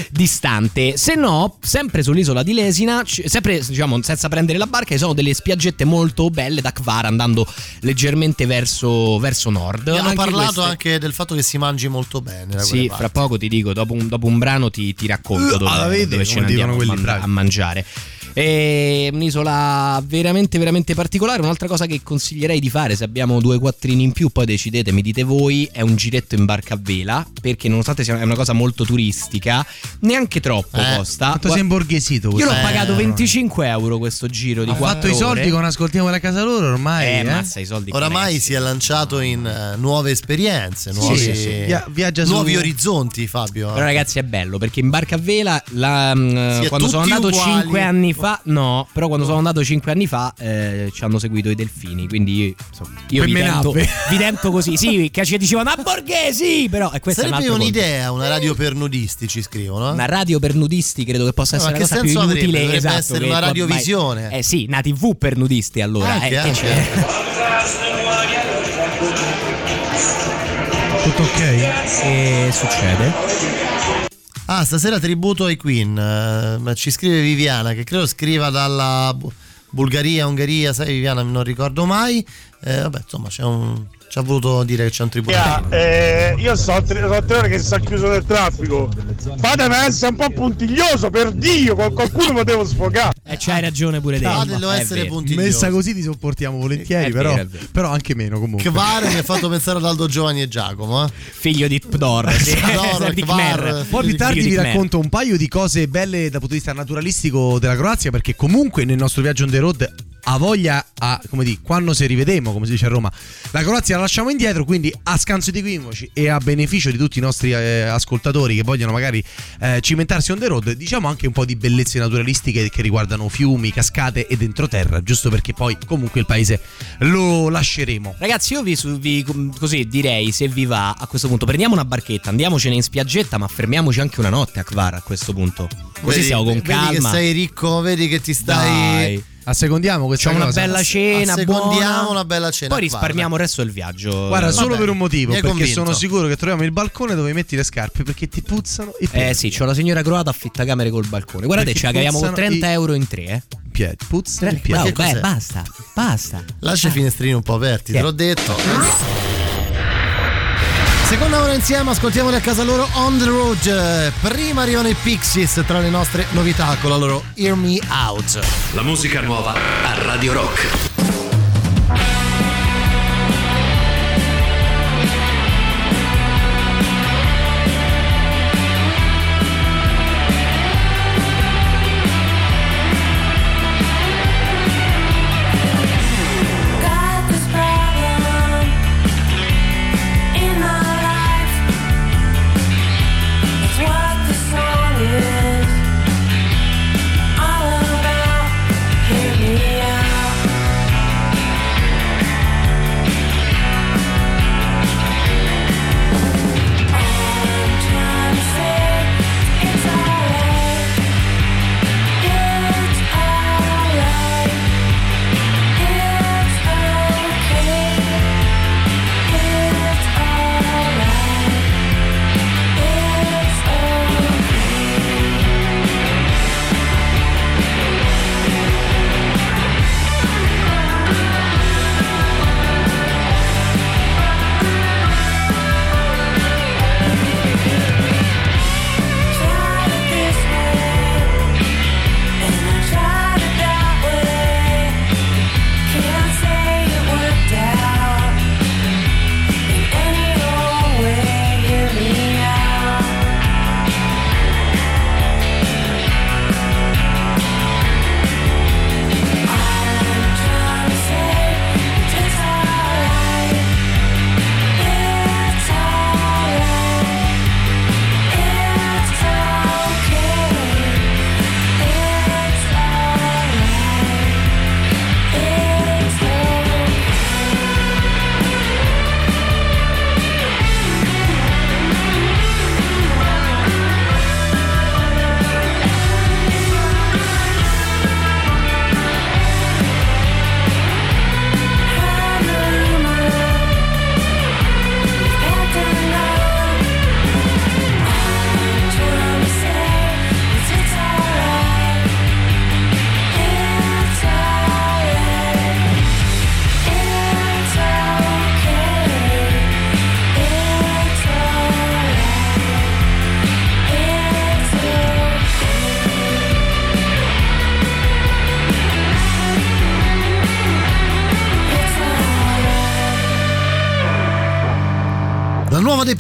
distante. Se no, sempre sull'isola di Lesina, sempre diciamo senza prendere la barca, ci sono delle spiaggette molto belle da Kvar andando leggermente verso, verso nord. Mi hanno Anche parlato queste- anche del fatto che si mangi molto bene. sì, fra poco ti dico, dopo un, dopo un brano ti, ti racconto Uh, dove, ah, vedi, dove ce ne andiamo a, man- a mangiare. È un'isola veramente, veramente particolare. Un'altra cosa che consiglierei di fare se abbiamo due quattrini in più, poi decidete, mi dite voi, è un giretto in barca a vela. Perché nonostante sia una cosa molto turistica, neanche troppo Eh, costa. Quanto sei imborghesito Io l'ho questo? pagato 25 euro questo giro di Ha 4 fatto i soldi con ascoltiamo la casa loro ormai. Eh, eh? mazza i soldi. Oramai si è lanciato in eh, nuove esperienze, nuovi, sì, sì. Via- viaggia su- nuovi orizzonti, Fabio. Però ragazzi è bello perché in barca a vela la, Sì, quando sono andato uguali. 5 anni fa, no, però quando sono andato 5 anni fa eh, ci hanno seguito i delfini, quindi insomma, io vi tento, vi tento così, sì, che ci dicevano a Borghesi, però e questa è un Sarebbe altro conto. un'idea, una radio per nudisti, ci scrivono. eh? Una radio per nudisti credo che possa No, essere ma che cosa più senso avrebbe? inutile Dovrebbe esatto, essere una ormai- radiovisione. Eh sì, una TV per nudisti allora. Anche, eh, che anche. c'è? Tutto ok? E succede? Ah, stasera tributo ai Queen. eh, ci scrive Viviana, che credo scriva dalla Bu- Bulgaria, Ungheria, sai Viviana, non ricordo mai. Eh, vabbè, insomma, c'è un, Ci ha voluto dire che c'è un tribunale. Eh, io so, tre, so tre ore che si sta chiuso nel traffico. Fatemi essere un po' puntiglioso, per Dio, con qualcuno potevo sfogare. E c'hai ragione pure te. Fatelo È essere vero. puntigliosi. Messa così ti sopportiamo volentieri, vero, però, vero. però anche meno comunque. Kvar mi ha fatto pensare ad Aldo Giovanni e Giacomo. Eh. Figlio di Pdor. sì. Pdor, Kvar. Mer. Poi più tardi di vi racconto un paio di cose belle dal punto di vista naturalistico della Croazia, perché comunque nel nostro viaggio on the road ha voglia a, come dire, quando se rivedemo, come si dice a Roma, la Croazia la lasciamo indietro, quindi a scanso di equivoci e a beneficio di tutti i nostri eh, ascoltatori che vogliono magari eh, cimentarsi on the road, diciamo anche un po' di bellezze naturalistiche che riguardano fiumi, cascate ed entroterra, giusto perché poi comunque il paese lo lasceremo. Ragazzi, io vi, vi- così direi, se vi va, a questo punto prendiamo una barchetta, andiamocene in spiaggetta, ma fermiamoci anche una notte a Kvar a questo punto. Così Vedi- siamo con vedi calma. che sei ricco, vedi che ti stai. Dai. Assecondiamo questa C'è una cosa. bella cena, Assecondiamo buona. una bella cena. Poi Guarda. risparmiamo il resto del viaggio. Guarda, Va solo bene. per un motivo, perché convinto. sono sicuro che troviamo il balcone dove metti le scarpe perché ti puzzano i piedi. Eh sì, c'ho la signora croata affitta camere col balcone. Guardate, la caviamo con puzzano 30 i- euro in tre, eh. piedi. Puzzano i piedi. Che beh, basta, basta. Lascia i finestrini un po' aperti, Sì. te l'ho detto. Seconda ora insieme, ascoltiamoli a casa loro on the road. Prima arrivano i Pixies tra le nostre novità con la loro Hear Me Out. La musica nuova a Radio Rock.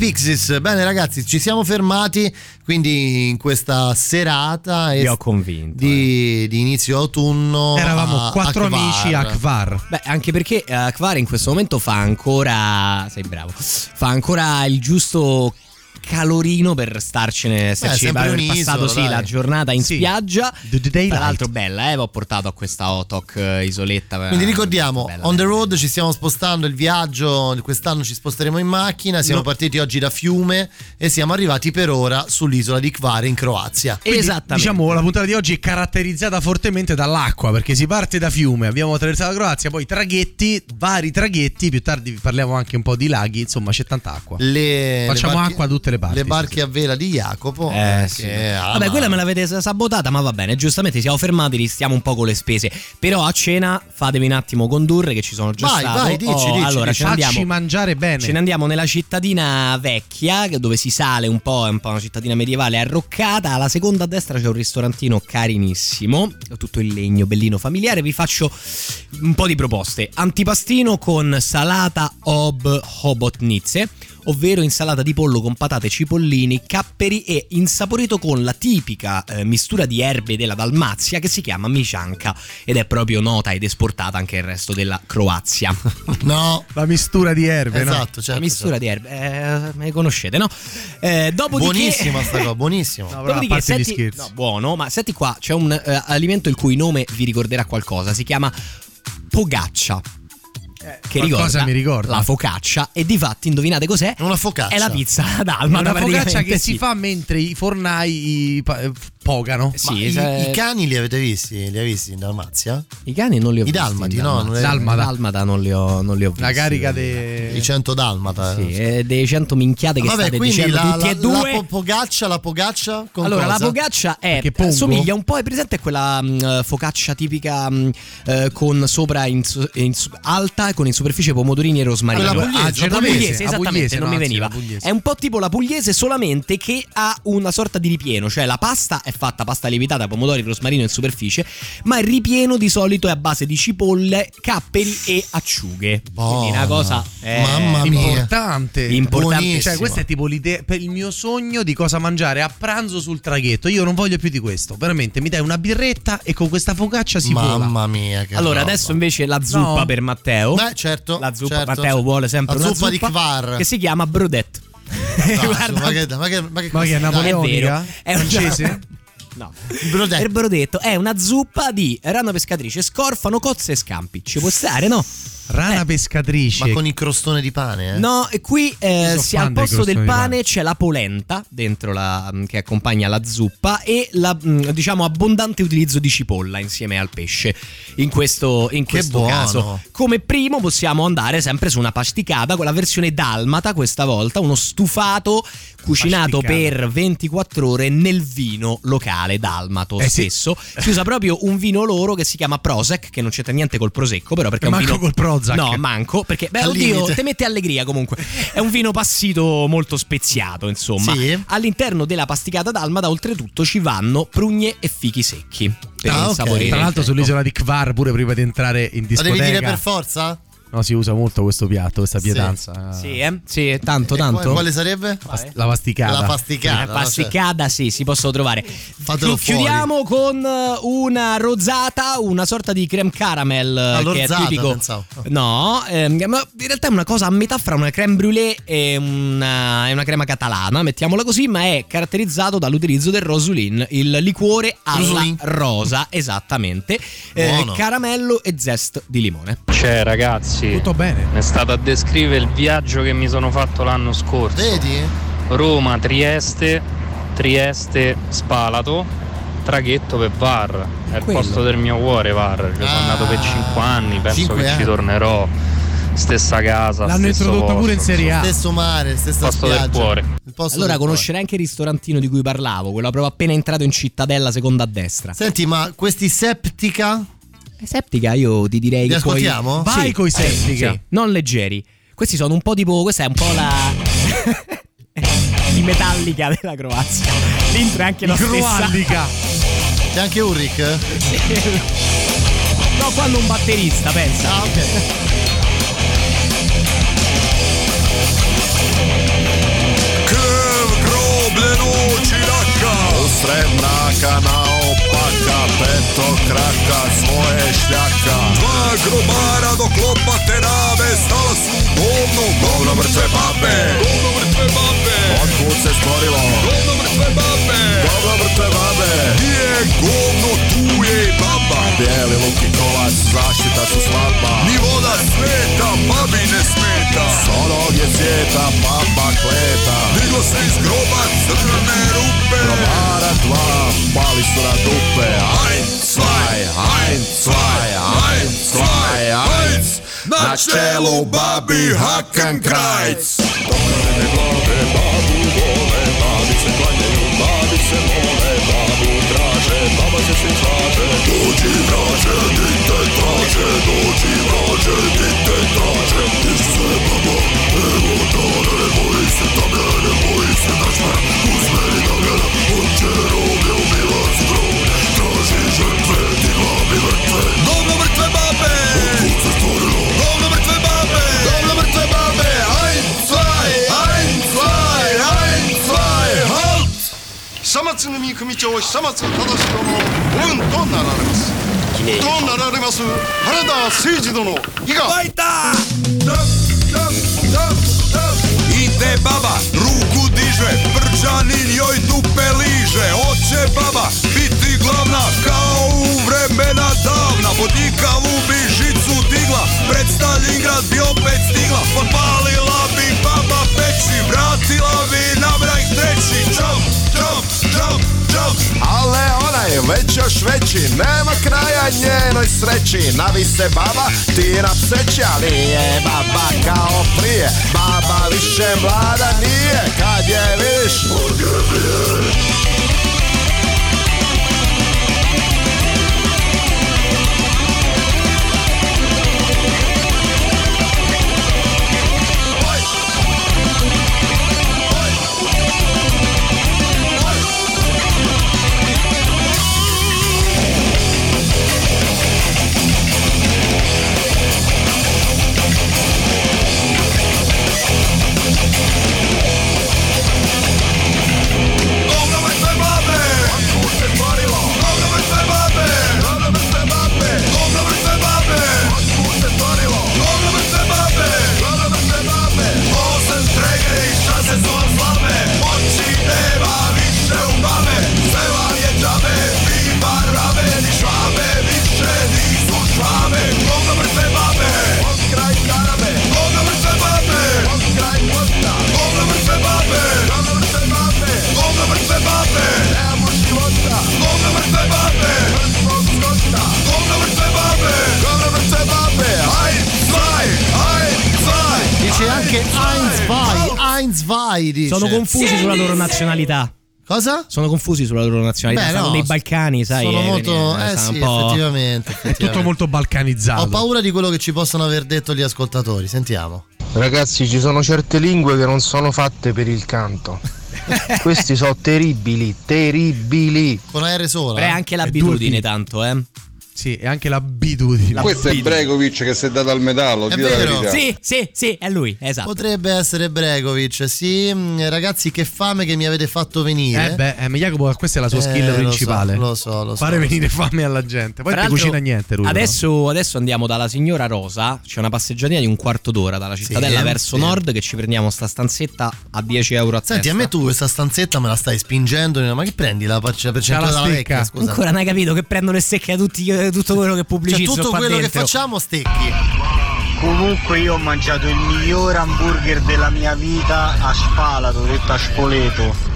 Pixies. Bene ragazzi, ci siamo fermati quindi in questa serata Vi ho convinto. di, di inizio autunno. Eravamo a- quattro a Kvar. amici a Kvar. Beh, anche perché eh, Kvar in questo momento fa ancora. Sei bravo. Fa ancora il giusto calorino per starcene. Starci, per aver passato sì, la giornata in Sì. spiaggia. Tra l'altro, bella, eh. Vi ho portato a questa Otok eh, isoletta. Quindi ricordiamo, Bella, on the road ci stiamo spostando, il viaggio quest'anno ci sposteremo in macchina, siamo No. partiti oggi da Fiume e siamo arrivati per ora sull'isola di Kvar in Croazia. Quindi, Esattamente. Diciamo la puntata di oggi è caratterizzata fortemente dall'acqua perché si parte da fiume, abbiamo attraversato la Croazia, poi traghetti, vari traghetti, più tardi parliamo anche un po' di laghi, insomma c'è tanta acqua. Le, Facciamo le barche- acqua tutto tutte le parti. Le barche a vela di Jacopo. Eh, eh, sì. Vabbè, quella me l'avete sabotata, ma va bene. Giustamente siamo fermati, ristiamo un po' con le spese. Però a cena fatevi un attimo condurre, che ci sono già Vai, stato. vai, dici, Oh, dici, allora, dici. ce Facci andiamo. mangiare bene. Ce ne andiamo nella cittadina vecchia, dove si sale un po', è un po' una cittadina medievale arroccata. Alla seconda a destra c'è un ristorantino carinissimo, tutto in legno, bellino familiare. Vi faccio un po' di proposte. Antipastino con salata ob hobotnitze. Ovvero insalata di pollo con patate, cipollini, capperi e insaporito con la tipica eh, mistura di erbe della Dalmazia che si chiama micianca ed è proprio nota ed esportata anche nel resto della Croazia. No, la mistura di erbe, no? Esatto, certo. La mistura di erbe, eh, me le conoscete, no? Eh, dopodiché, Buonissima sta cosa, buonissimo. Dopodiché, senti, no, buono, ma senti qua, c'è un eh, alimento il cui nome vi ricorderà qualcosa, si chiama pogaccia. Che ricorda, mi ricorda. la focaccia e di fatti indovinate cos'è? Una focaccia. È la pizza È dalmata una focaccia che sì. si fa mentre i fornai i pa- eh, pogano. Ma i, i cani li avete visti? Li hai visti in Dalmazia? I cani non li ho I visti. dalmati, in no? È- Dalmata. Dalmata non li ho, non li ho visti. La carica de... I 100 dalmata. Sì, eh, dei 100 minchiate che Vabbè, state dicendo la, tutti la, e due. la po- pogaccia, la pogaccia con allora, cosa? la focaccia è Che somiglia un po', è presente quella mh, focaccia tipica mh, eh, con sopra in in alta e con in superficie pomodorini e rosmarino. Ah, la pugliese, Ah, la genovese, pugliese, esattamente, pugliese, non no, mi veniva. pugliese. È un po' tipo la pugliese solamente che ha una sorta di ripieno, cioè la pasta è fatta pasta lievitata, pomodori, rosmarino in superficie, ma il ripieno di solito è a base di cipolle, capperi e acciughe. Quindi una cosa eh, Mamma mia. Importante. Importante. Cioè, questa è tipo l'idea per il mio sogno di cosa mangiare a pranzo sul traghetto. Io non voglio più di questo. Veramente, mi dai una birretta e con questa focaccia si vola. Mamma mia, che Allora, roba. adesso invece la zuppa No. per Matteo. Beh, certo. La zuppa, certo. Matteo vuole sempre La una zuppa zuppa di Kvar. che si chiama brodet. Dai, Guarda, ma che, ma che, ma che, Ma che è napoleonica? è vero. È Francese? No. Brodetto. Il brodetto è una zuppa di rana pescatrice, scorfano, cozze e scampi. Ci può stare, no? Rana Eh. pescatrice. Ma con il crostone di pane, eh? No, e qui eh, si al posto del pane pane. c'è la polenta dentro la, mm, che accompagna la zuppa e la mm, diciamo abbondante utilizzo di cipolla insieme al pesce in questo, in questo buono. caso. Come primo possiamo andare sempre su una pasticata con la versione dalmata questa volta, uno stufato cucinato Pasticata. per 24 ore nel vino locale dalmato Eh sì. stesso. Si usa proprio un vino loro che si chiama Prosec, che non c'entra niente col prosecco, però perché è un Manco vino col Prozac. No, manco, perché beh, Al oddio, limite. te mette allegria comunque. È un vino passito molto speziato, insomma. Sì. All'interno della pasticata dalmata, oltretutto, ci vanno prugne e fichi secchi. Per Ah, ok. insaporire. Tra l'altro sull'isola di Kvar pure prima di entrare in La discoteca. devi dire per forza? No, si usa molto questo piatto, questa pietanza. Sì, eh? Sì, tanto, E tanto. quale, quale sarebbe? Pas- La pasticata. La pasticata. La pasticata, sì, si possono trovare. Fatelo Chi- Chiudiamo con eh, una rosata, una sorta di creme caramel eh, che è tipico. pensavo. No, ehm, ma in realtà è una cosa a metà fra una creme brûlée e una, e una crema catalana, mettiamola così, ma è caratterizzato dall'utilizzo del rosulin, il liquore alla Rosulin. rosa, esattamente, eh, caramello e zest di limone. Cioè, ragazzi, Tutto bene. è stato a descrivere il viaggio che mi sono fatto l'anno scorso. Vedi? Roma, Trieste, Trieste, Spalato, traghetto per Var. È il quello. posto del mio cuore, Var. Ci sono Ah, andato per 5 anni, penso cinque che anni. ci tornerò. Stessa casa. L'hanno introdotto posto, pure in Serie A. Stesso mare, stessa Posto del spiaggia. cuore. Il posto Allora del cuore. conoscerai anche il ristorantino di cui parlavo, quello proprio appena entrato in cittadella seconda a destra. Senti, ma questi Septica? Eh, Septica io ti direi Li che puoi- ascoltiamo? Vai coi Septica. sì, non leggeri. Questi sono un po' tipo questa è un po' la di metallica della Croazia. L'intro è anche la stessa. Croallica. C'è anche Ulrich? No, quando un batterista, pensa. Ah, ok. Krv, groblje noći raka Usred mraka naopaka Peto kraka svoje šljaka. Dva grobara dok lopate rave Stala su govno, govno mrtve babe. Govno mrtve babe. Otkud se stvorilo? Govno mrtve babe. Govno mrtve babe. Gdje je govno, tu je i baba Bijeli luk i kolac, zaštita su slaba Ni voda sveta, babi ne smeta. S onog je svijeta, baba kleta. Diglo se iz groba crne rupe. Grobara dva, pali su na dupe. Ein, zwei, ein, zwei, ein, zwei, eins Na čelu babi Hakan Krajc. Dokrene glave babu Baba se tváře Noči vráče, dejte tráče Noči vráče, dejte tráče Když se baba nevodá Neboj se tam je, neboj se na šmrt Kusme nagel, on čerou Měl milá zbrou Tráží žrtve, ty 久松の三組長久松忠殿の恩となられますとなられます原田誠二殿いか Ide baba, ruku diže, brđanin joj dupe liže Oće baba biti glavna kao u vremena davna Bodikavu bi žicu digla, pred Stalingrad bi opet stigla Podpalila bi baba peći, vratila bi na mrak treći Jump, jump, Ale ona je već još veći, nema kraja njenoj sreći. Navi se baba, ti na pseći, ali nije baba kao prije. Baba više mlada nije, kad je vidiš nazionalità. Cosa? Sono confusi sulla loro nazionalità. Beh, Stanno no, nei Balcani, sai. Sono eh, molto. Eh stanno sì, un po'- effettivamente, È effettivamente. tutto molto balcanizzato. Ho paura di quello che ci possono aver detto gli ascoltatori. Sentiamo. Ragazzi, ci sono certe lingue che non sono fatte per il canto. Questi sono terribili, terribili. Con R sola. È anche l'abitudine, tanto, eh. Sì, è anche l'abitudine. Questo è Bregovic che si è dato al metallo, È la vero. verità. Sì, sì, sì, è lui, esatto. Potrebbe essere Bregovic. Sì, mh, ragazzi, che fame che mi avete fatto venire. Eh beh, eh, Jacopo, questa è la sua skill Eh, lo so, principale. lo so, lo so, Fare lo venire fame alla gente. Poi non cucina niente, Rudo. Adesso, adesso andiamo dalla signora Rosa. C'è una passeggiatina di un quarto d'ora dalla cittadella Sì, verso sì. nord. Che ci prendiamo sta stanzetta a 10 euro a Senti, a testa. me tu questa stanzetta me la stai spingendo. Ma che prendi la pac- percentuale la della stecca. vecchia? Scusa. Ancora non hai capito che prendono le secche a tutti, eh, tutto quello che pubblicizzo Cioè, tutto qua quello che dentro. facciamo stecchi. Comunque io ho mangiato il miglior hamburger della mia vita a Spalato, detto a Spoleto.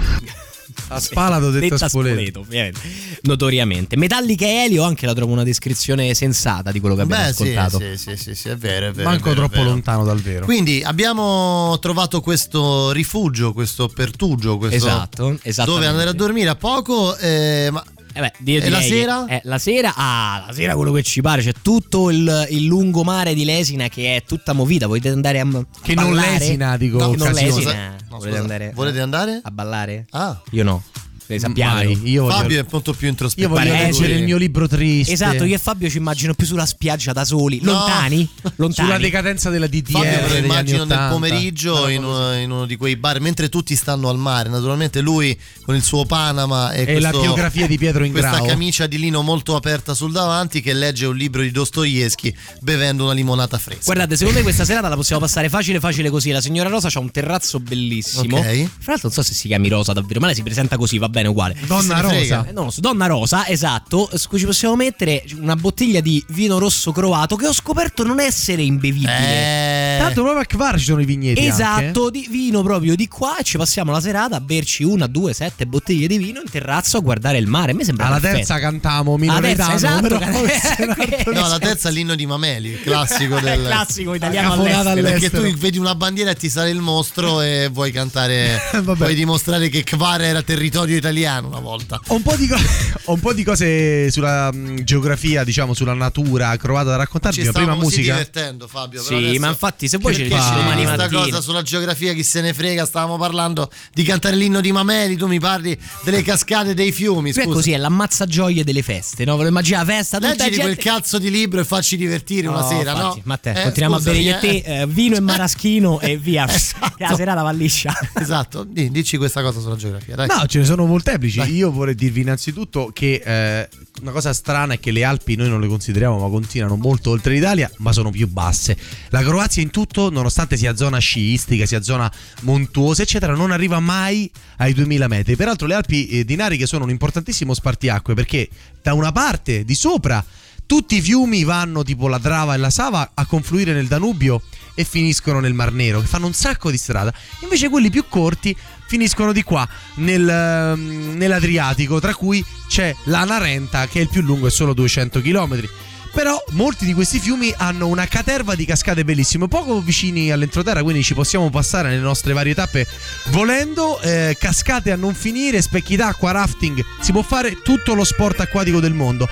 A Spalato detto Detta a Spoleto. Spoleto. Notoriamente. Metallica e Elio anche la trovo una descrizione sensata di quello che abbiamo Beh, ascoltato. sì, sì, sì, sì, è vero, è vero. Manco è vero, troppo vero. lontano dal vero. Quindi abbiamo trovato questo rifugio, questo pertugio, questo Esatto, dove andare a dormire a poco. eh, ma Eh beh, io E la sera? che- eh, la sera? Ah, la sera quello che ci pare. C'è tutto il, il lungomare di Lesina che è tutta movita. Volete andare a. Che non ballare? lesina, dico, No, non lesina. No, Volete scusa, andare volete andare? a ballare? Ah. Io no. Le sappiamo. Mai, io voglio- Fabio è molto più Io introspettivo. voglio Parece. leggere il mio libro triste. Esatto, io e Fabio ci immagino più sulla spiaggia da soli, No. lontani, lontani. Sulla decadenza della DDR Fabio me lo immagino nel 80. pomeriggio in uno, in uno di quei bar mentre tutti stanno al mare. Naturalmente lui con il suo Panama e, E la questo- biografia di Pietro questa Ingrao. camicia di lino molto aperta sul davanti che legge un libro di Dostoevsky bevendo una limonata fresca. Guardate, secondo me questa serata la possiamo passare facile facile così. La signora Rosa c'ha un terrazzo bellissimo. Ok. Fra l'altro non so se si chiami Rosa davvero, ma lei si presenta così, va bene uguale. Donna? Rosa. Eh, non lo so, Donna Rosa, esatto, su cui ci possiamo mettere una bottiglia di vino rosso croato che ho scoperto non essere imbevibile. Tanto proprio a Kvar ci sono i vigneti. Esatto, anche. di vino proprio di qua e ci passiamo la serata a berci una, due, sette bottiglie di vino in terrazzo a guardare il mare. A me sembra Alla perfetto. terza terza, minoretano. esatto, No, la terza è l'inno di Mameli, il classico del classico italiano Cafonata all'estero. Perché all'estero. tu vedi una bandiera e ti sale il mostro e vuoi cantare, vuoi dimostrare che Kvar era territorio italiano una volta. Ho un, po di co- un po' di cose sulla mh, geografia, diciamo, sulla natura croata da raccontarvi. Ci ma prima musica. divertendo, Fabio. Sì, adesso- ma infatti se vuoi ci Perché rifacci ci domani questa cosa sulla geografia, chi se ne frega? Stavamo parlando di cantare l'inno di Mameli. Tu mi parli delle cascate dei fiumi. Qui è Scusa. così, è l'ammazza gioie delle feste, no? Ve lo immagini la festa, Leggiti gente... quel cazzo di libro e facci divertire una No, sera, infatti, no? Ma te, Eh, continuiamo scusami, a bere eh. te, eh, vino e maraschino e via. Esatto. La serata va liscia. Esatto, Di- dici questa cosa sulla geografia, dai. No, ce ne sono molteplici. Io vorrei dirvi innanzitutto che eh, una cosa strana è che le Alpi noi non le consideriamo, ma continuano molto oltre l'Italia, ma sono più basse. La Croazia in tutto, nonostante sia zona sciistica, sia zona montuosa, eccetera, non arriva mai ai 2000 metri. Peraltro le Alpi eh, dinariche sono un importantissimo spartiacque perché da una parte di sopra tutti i fiumi vanno tipo la Drava e la Sava a confluire nel Danubio e finiscono nel Mar Nero, che fanno un sacco di strada. Invece quelli più corti finiscono di qua, nel, ehm, nell'Adriatico, tra cui c'è la Narenta, che è il più lungo, è solo 200 km. Però molti di questi fiumi hanno una caterva di cascate bellissime, poco vicini all'entroterra, quindi ci possiamo passare nelle nostre varie tappe volendo. eh, cascate a non finire, specchi d'acqua, rafting, si può fare tutto lo sport acquatico del mondo.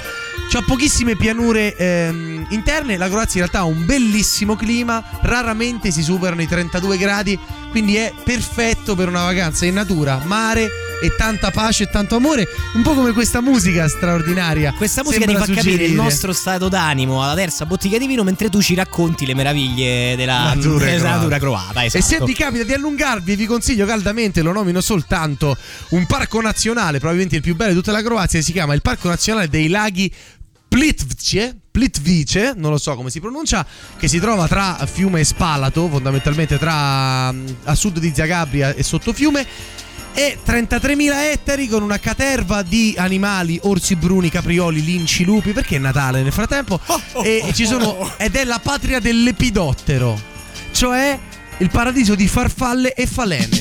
C'ha pochissime pianure ehm, interne, la Croazia in realtà ha un bellissimo clima, raramente si superano i 32 gradi, quindi è perfetto per una vacanza in natura, mare e tanta pace e tanto amore, un po' come questa musica straordinaria. Questa musica Sembra ti fa capire il nostro stato d'animo alla terza bottiglia di vino mentre tu ci racconti le meraviglie della Natura della croata. natura croata. Esatto. E se vi capita di allungarvi, vi consiglio caldamente, lo nomino soltanto, un parco nazionale, probabilmente il più bello di tutta la Croazia, si chiama il Parco Nazionale dei Laghi Plitvice, Plitvice, non lo so come si pronuncia, che si trova tra Fiume e Spalato, fondamentalmente tra mm, a sud di Zagabria e Sottofiume. E 33.000 ettari con una caterva di animali, orsi bruni, caprioli, linci, lupi, perché è Natale nel frattempo. e ci sono, ed è la patria dell'epidottero, cioè il paradiso di farfalle e falene.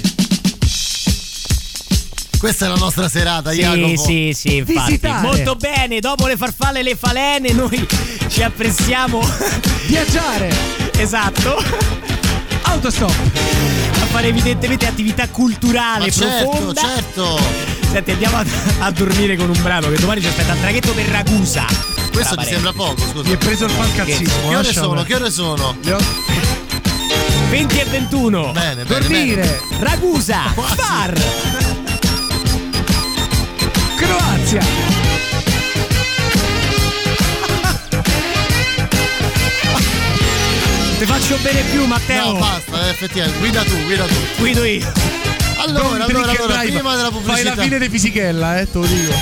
Questa è la nostra serata, Sì, Jacopo. sì, sì, infatti. Visitare. Molto bene, dopo le farfalle e le falene noi ci apprestiamo Viaggiare, esatto autostop. Fare evidentemente attività culturale Ma certo, profonda. certo. Senti, andiamo a, a dormire con un brano che domani ci aspetta un traghetto per Ragusa. Questo ti sembra poco, scusa. Mi è preso il pancazzismo. Che ore sono? Che ore sono? Le ho- 20 e 21. Bene, bene, bene. Dormire, Ragusa, Quasi. Bar. Croazia. Ti faccio bene più, Matteo. No, basta, eh, effettivamente. Guida tu, guida tu. Guido io. Allora, allora, allora, drive. prima della Fai pubblicità. la fine di Fisichella, eh, te lo dico.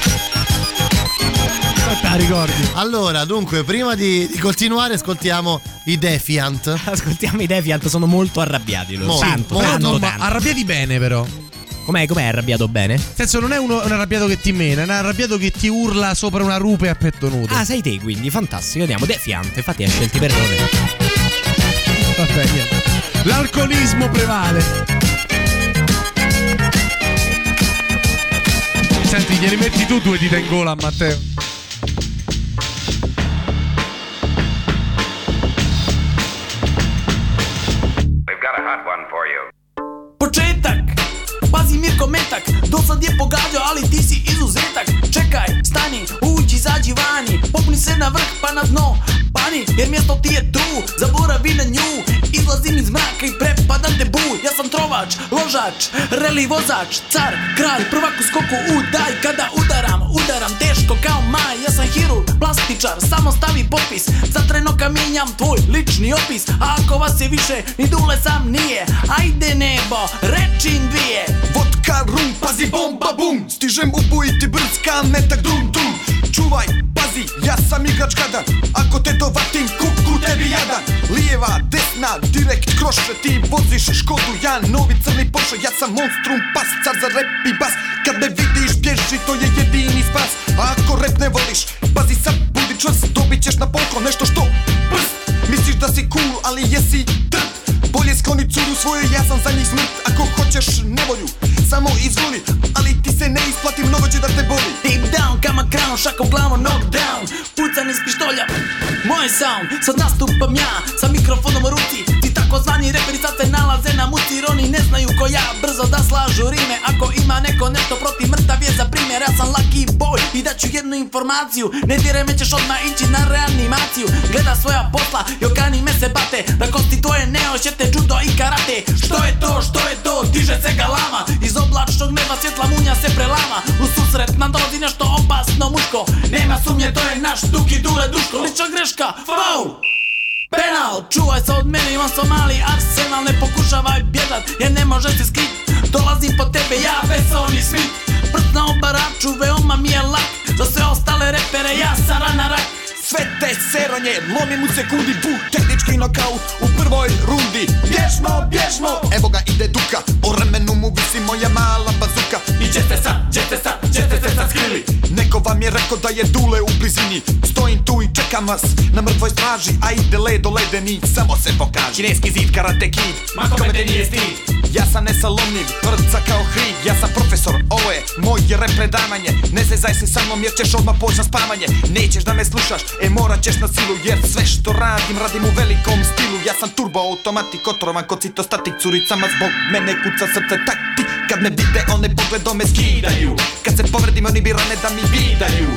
Aspetta, ricordi. Allora, dunque, prima di, di continuare, ascoltiamo i Defiant. Ascoltiamo i Deviant, sono molto arrabbiati loro. Molto, tanto, molto, tanto, tanto. arrabbiati bene, però. Com'è, com'è arrabbiato bene? Nel senso, non è uno, un arrabbiato che ti mena, è un arrabbiato che ti urla sopra una rupe a petto nudo. Ah, sei te quindi, fantastico. Andiamo, Defiant, infatti hai scelto per errore. Vabbè, niente. L'alcolismo prevale. Senti, glieli metti tu due dita in gola a Matteo. We've got a hot one for you. Početak, pazi Mirko Metak Do sad je pogađao, ali ti si izuzetak Čekaj, stani, se na vrh pa na dno. Pani, jer mjesto ti je tu Zaboravi na nju. Izlazim iz mraka i prepadam te bu. Ja sam trovač, ložač, reli vozač Car, kralj, prvak u skoku udaj Kada udaram, udaram teško kao maj Ja sam hirurg, plastičar, samo stavi popis Za trenoka mijenjam tvoj lični opis. A ako vas je više, ni dule sam nije. Ajde nebo, rečin dvije. Vodka, rum, pazi bomba bum. Stižem ubojiti brz kametak dum dum. Čuvaj, pazi, ja sam igrač kada. Ako te dovatim, kuku tebi jada. Lijeva, desna, direkt kroše Ti voziš škodu, ja novi crni Porsche. Ja sam monstrum, pas, car za rap i bas. Kad me vidiš, bježi, to je jedini spas ako rap ne voliš, pazi sad, budi čvrst Dobit ćeš na polko nešto što prst. Misliš da si cool, ali jesi trp Imaju svoje, ja sam za njih smrt. Ako hoćeš nevolju, samo izvoli Ali ti se ne isplati, mnogo će da te boli. Deep down, kama crown, šaka u glavu, knockdown Pucan iz pištolja, moj sound. Sad nastupam ja, sa mikrofonom u ruci takozvani reperi sad se nalaze na muci Jer oni ne znaju ko ja, brzo da slažu rime Ako ima neko nešto protiv mrtav je za primjer. Ja sam lucky boy i daću jednu informaciju. Ne diraj me ćeš odmah ići na reanimaciju. Gleda svoja posla i okani me se bate. Da kosti tvoje neošete, judo i karate. Što je to, što je to, diže se galama. Iz oblačnog neba svjetla munja se prelama. U susret nam dolazi nešto opasno muško. Nema sumnje, to je naš duki dule duško. Lična greška, foul Penal, čuvaj se od mene, imam somali arsenal Ne pokušavaj bjegat, jer ne može se skrit. Dolazim po tebe, ja Besoni Smith Prst na obaraču, veoma mi je lak Za sve ostale repere, ja sam rana rak Sve te seronje, lomim u sekundi Bu, tehnički nokaut u prvoj rundi. Bježmo, bježmo, evo ga ide Duka O ramenu mu visi moja mala bazuka. I gdje ste sad, gdje ste se sad skrili vam je rekao da je dule u blizini. Stojim tu i čekam vas na mrtvoj straži A ide ledo ledeni, samo se pokaži. Kineski zid, karate kid, ma kome te nije stid. Ja sam nesalomljiv, tvrca kao hrid Ja sam profesor, ovo je moje rep predavanje Ne zezaj se sa mnom jer ćeš odmah poći na spavanje. Nećeš da me slušaš, e morat ćeš na silu Jer sve što radim, radim u velikom stilu. Ja sam turbo automatik, otrovan kod citostatik Curicama zbog mene kuca srce tak ti Kad me vide one pogledom me skidaju. Kad se povredim oni bi rane da mi vidaju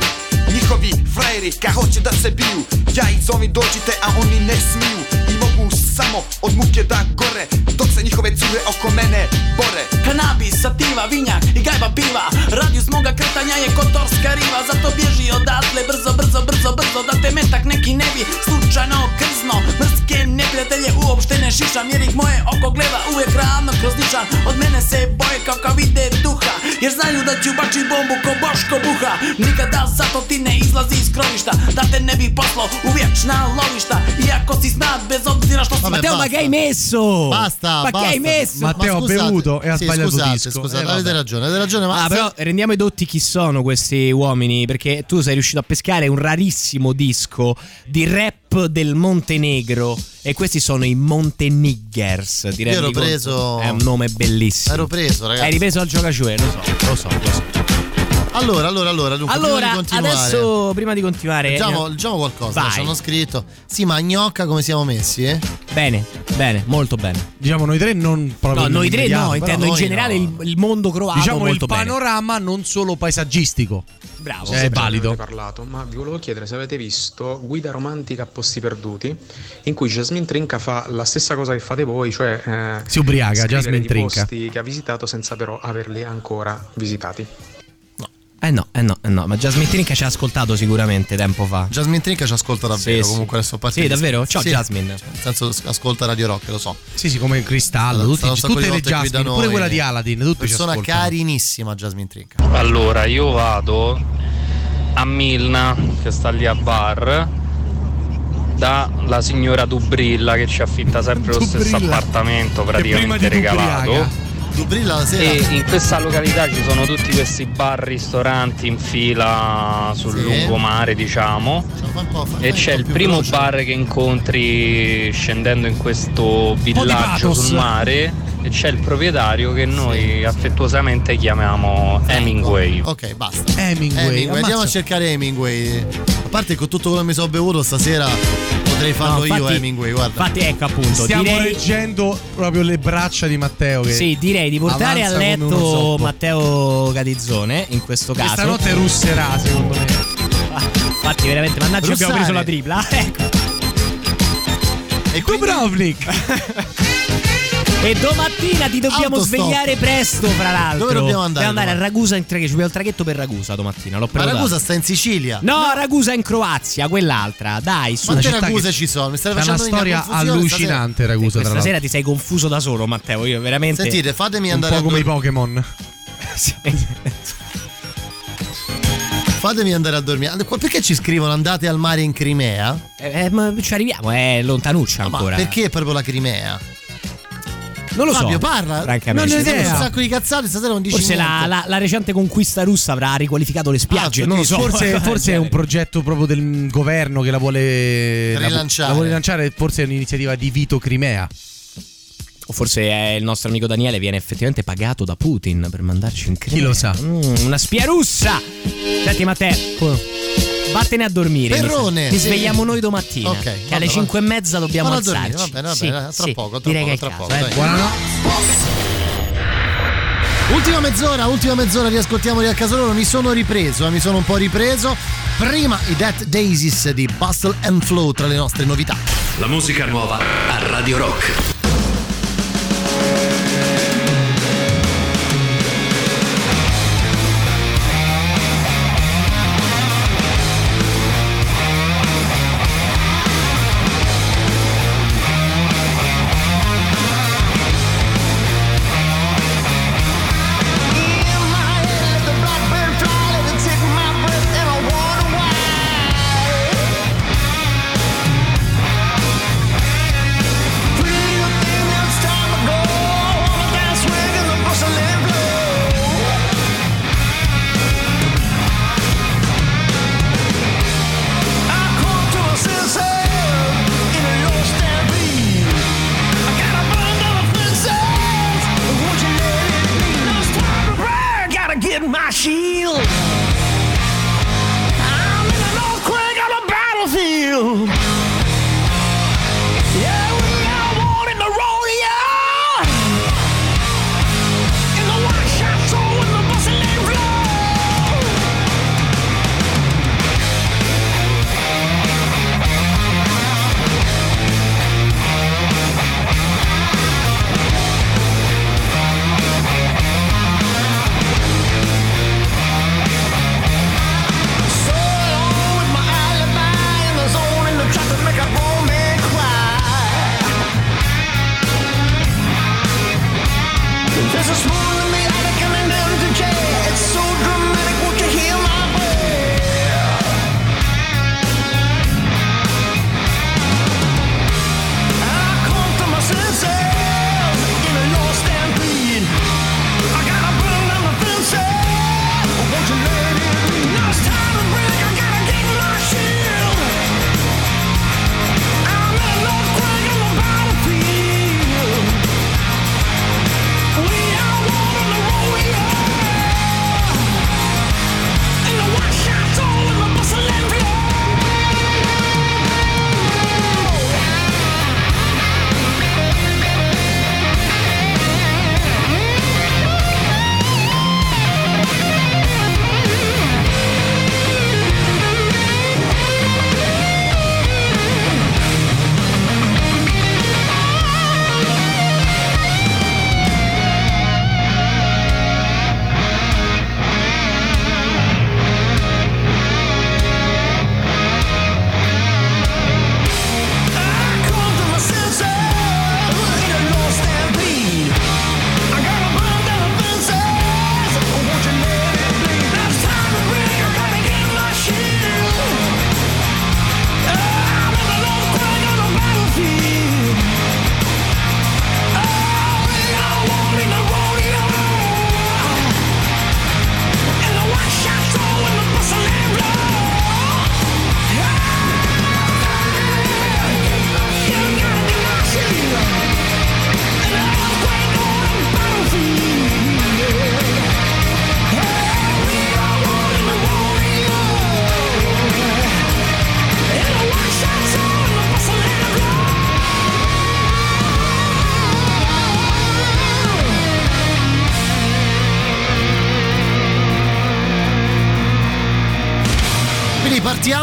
Njihovi frajeri ka hoće da se biju. Ja ih zovim dođite a oni ne smiju samo od muke da gore Dok se njihove cure oko mene bore. Kanabis, sativa, vinjak i gajba piva. Radius moga kretanja je kotorska riva. Zato bježi odatle brzo, brzo, brzo, brzo Da te metak neki ne bi slučajno krzno. Mrske neprijatelje uopšte ne šišam Jer ih moje oko gleda uvijek ravno kroz nišan Od mene se boje kao kao vide duha Jer znaju da ću bačit bombu ko Boško buha. Nikada zato ti ne izlazi iz krovišta Da te ne bi poslo u vječna lovišta. Iako si snad bez obzira što Vabbè, Matteo, ma basta. che hai messo? Basta, Ma basta. che hai messo? Matteo ha scusate, bevuto e ha sì, sbagliato scusate, disco. Scusate, Eh, avete ragione, avete ragione, ma Ah, però rendiamo edotti chi sono questi uomini, perché tu sei riuscito a pescare un rarissimo disco di rap del Montenegro e questi sono i Monteniggers. Ti Io ero preso- È un nome bellissimo. ero preso, ragazzi. Hai ripreso al giocaccione, lo so, lo so, lo so. Allora, allora, allora, dunque, prima Allora, di continuare. adesso prima di continuare Leggiamo, leggiamo qualcosa, ci hanno scritto. Sì, ma gnocca come siamo messi, eh? Bene, bene, molto bene. Diciamo noi tre non proprio No, noi tre no, intendo in generale no. il, il mondo croato Diciamo il molto bene. panorama non solo paesaggistico. Bravo. Cioè, è valido. parlato, ma vi volevo chiedere se avete visto Guida romantica a posti perduti, in cui Jasmine Trinca fa la stessa cosa che fate voi, cioè eh, Si ubriaca, Jasmine Trinca. posti che ha visitato senza però averli ancora visitati. Eh no, eh no, eh no, ma Jasmine Trinca ci ha ascoltato sicuramente tempo fa. Jasmine Trinca ci ascolta davvero, Sì, comunque adesso parte Sì, davvero? Ciao Sì. Jasmine. Nel senso ascolta Radio Rock, lo so. Sì, sì, come Cristallo, tutti, tutte le Jasmine, pure quella di Aladdin, tutti ci Persona carinissima Jasmine Trinca. Allora, io vado a Milna, che sta lì a bar, da la signora Dubrilla che ci affitta sempre lo stesso appartamento praticamente regalato. Dubrilla la sera. E in questa località ci sono tutti questi bar, ristoranti in fila sul Sì. lungomare, diciamo. E c'è il primo bar che incontri scendendo in questo villaggio sul mare e c'è il proprietario che noi affettuosamente chiamiamo Hemingway. Ok, basta. Hemingway. Hemingway. Andiamo a cercare Hemingway. A parte che con tutto quello che mi sono bevuto stasera potrei farlo No, io infatti- Hemingway, guarda. Infatti, ecco appunto. Stiamo direi, leggendo proprio le braccia di Matteo che sì, direi di portare a letto. Matteo Catizzone in questo caso. stanotte russerà, secondo me. Infatti, veramente, mannaggia, abbiamo Russare. preso la tripla. ecco. E quindi Dubrovnik. E domattina ti dobbiamo Autostop. svegliare presto, fra l'altro. Dove dobbiamo andare Dobbiamo andare a? Ragusa in traghetto. Ci abbiamo il traghetto per Ragusa domattina. L'ho Ma prenotato. Ragusa sta in Sicilia. No, Ragusa in Croazia, quell'altra. Dai, su. Quante Raguse che- ci sono? Mi stai È una facendo venire storia allucinante, Ragusa, tra Questa l'altro. sera ti sei confuso da solo, Matteo. Io veramente. Sentite, fatemi Un andare po' a come i. Pokémon. Sì. Fatemi andare a dormire. Perché ci scrivono andate al mare in Crimea? Eh, eh, ma ci arriviamo, è lontanuccia Ma ancora. perché proprio la Crimea? Non lo so. Fabio, parla. Francamente. Non ho idea. so. Un sacco di cazzate, stasera non dici Forse la, la- la recente conquista russa avrà riqualificato le spiagge. Ah, non lo so. Forse, forse è un progetto proprio del governo che la vuole Rilanciare. La vuole rilanciare, forse è un'iniziativa di Vito Crimea. O forse è il nostro amico Daniele viene effettivamente pagato da Putin per mandarci in crema. Chi lo sa? Mm, una spia russa! Senti Matteo, vattene a dormire. Perrone. Ti svegliamo noi domattina. Ok, che vabbè, alle va- 5 e mezza dobbiamo Vado a dormire, alzarci. va bene, va Sì, bene, tra sì, poco, tra direi poco, tra poco, caso, dai. eh. Ultima mezz'ora, ultima mezz'ora, riascoltiamoli a casa loro. Mi sono ripreso, eh, mi sono un po' ripreso. Prima i Death Daisies di Bustle and Flow tra le nostre novità. La musica nuova a Radio Rock.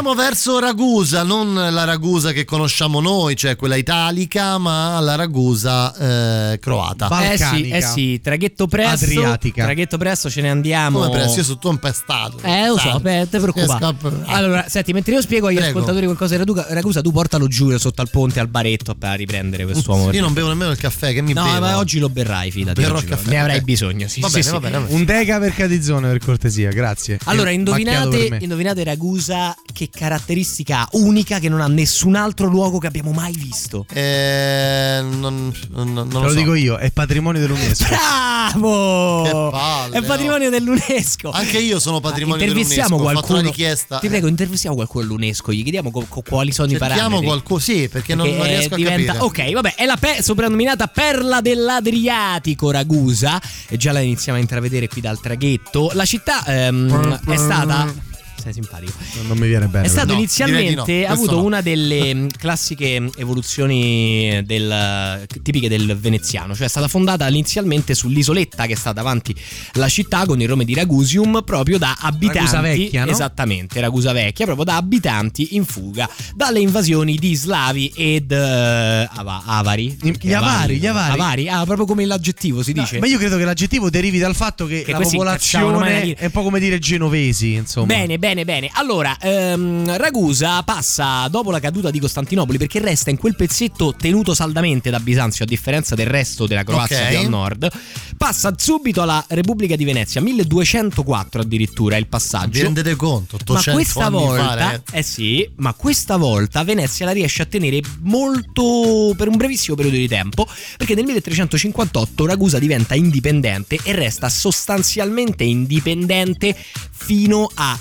Partiamo verso Ragusa, non la Ragusa che conosciamo noi, cioè quella italica, ma la Ragusa eh, croata. Eh sì, eh sì, traghetto presto. Adriatica. Traghetto presto ce ne andiamo. Come presto? Io sono tutto impestato. Eh, lo so, beh, te preoccupare. Allora, senti, mentre io spiego agli Prego. ascoltatori qualcosa di Ragusa, tu portalo giù sotto al ponte al baretto per riprendere quest'uomo. Io non bevo nemmeno il caffè, che mi No, bevo? ma oggi lo berrai, fidati. Berrò il caffè, Ne avrai bisogno, sì, Va sì, bene, sì. va bene, va bene. Un deca per Cadizzone, per cortesia, grazie. Allora, indovinate, indovinate Ragusa che caratteristica unica che non ha nessun altro luogo che abbiamo mai visto? Eh, non, non, non lo lo so. dico io, è patrimonio dell'UNESCO. Bravo! Che palle, è patrimonio dell'UNESCO. Anche io sono patrimonio intervistiamo dell'UNESCO, ho fatto una qualcuno. richiesta. Ti prego, intervistiamo qualcuno all'UNESCO, gli chiediamo co- co- quali sono i Cerchiamo parametri. qualcuno, sì, perché non, non Perché riesco a diventa- capire. Ok, vabbè, è la pe- soprannominata perla dell'Adriatico Ragusa, e già la iniziamo a intravedere qui dal traghetto. La città ehm, è stata. Sei simpatico. Non mi viene bene. È stato però. inizialmente ha avuto una delle mh, classiche evoluzioni del- tipiche del veneziano, cioè è stata fondata inizialmente sull'isoletta che sta davanti alla città con il nome di Ragusium, proprio da abitanti. Ragusa Vecchia, no? Esattamente, Ragusa Vecchia, proprio da abitanti in fuga dalle invasioni di slavi ed eh, ava- avari. Gli avari, gli avari. Avari, ah, proprio come l'aggettivo si dice. Ma io credo che l'aggettivo derivi dal fatto che, Che la la popolazione è un po' come dire genovesi, insomma. Bene, bene, bene. Allora, ehm, Ragusa passa dopo la caduta di Costantinopoli perché resta in quel pezzetto tenuto saldamente da Bisanzio, a differenza del resto della Croazia Ok. più al nord. Passa subito alla Repubblica di Venezia, 1204 addirittura il passaggio. Vi rendete conto? 800 Ma questa volta, fa, ragazzi. eh sì, ma questa volta Venezia la riesce a tenere molto per un brevissimo periodo di tempo, perché nel 1358 Ragusa diventa indipendente e resta sostanzialmente indipendente fino a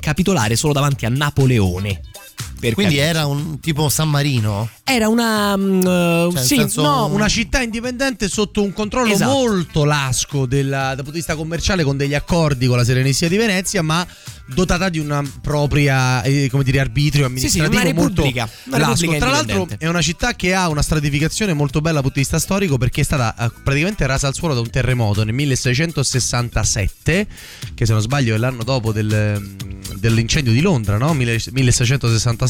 capitolare solo davanti a Napoleone. Per Quindi capirci. era un tipo San Marino? Era una mm, eh, nel sì, senso- no, Una città indipendente sotto un controllo Esatto. molto lasco della- dal punto di vista commerciale con degli accordi con la Serenissima di Venezia, ma dotata di una propria eh, come dire, arbitrio Sì, sì, amministrativo una molto repubblica, una lasco. repubblica Tra l'altro è una città che ha una stratificazione molto bella dal punto di vista storico perché è stata eh, praticamente rasa al suolo da un terremoto nel 1667, che se non sbaglio è l'anno dopo del, mm, dell'incendio di Londra, no?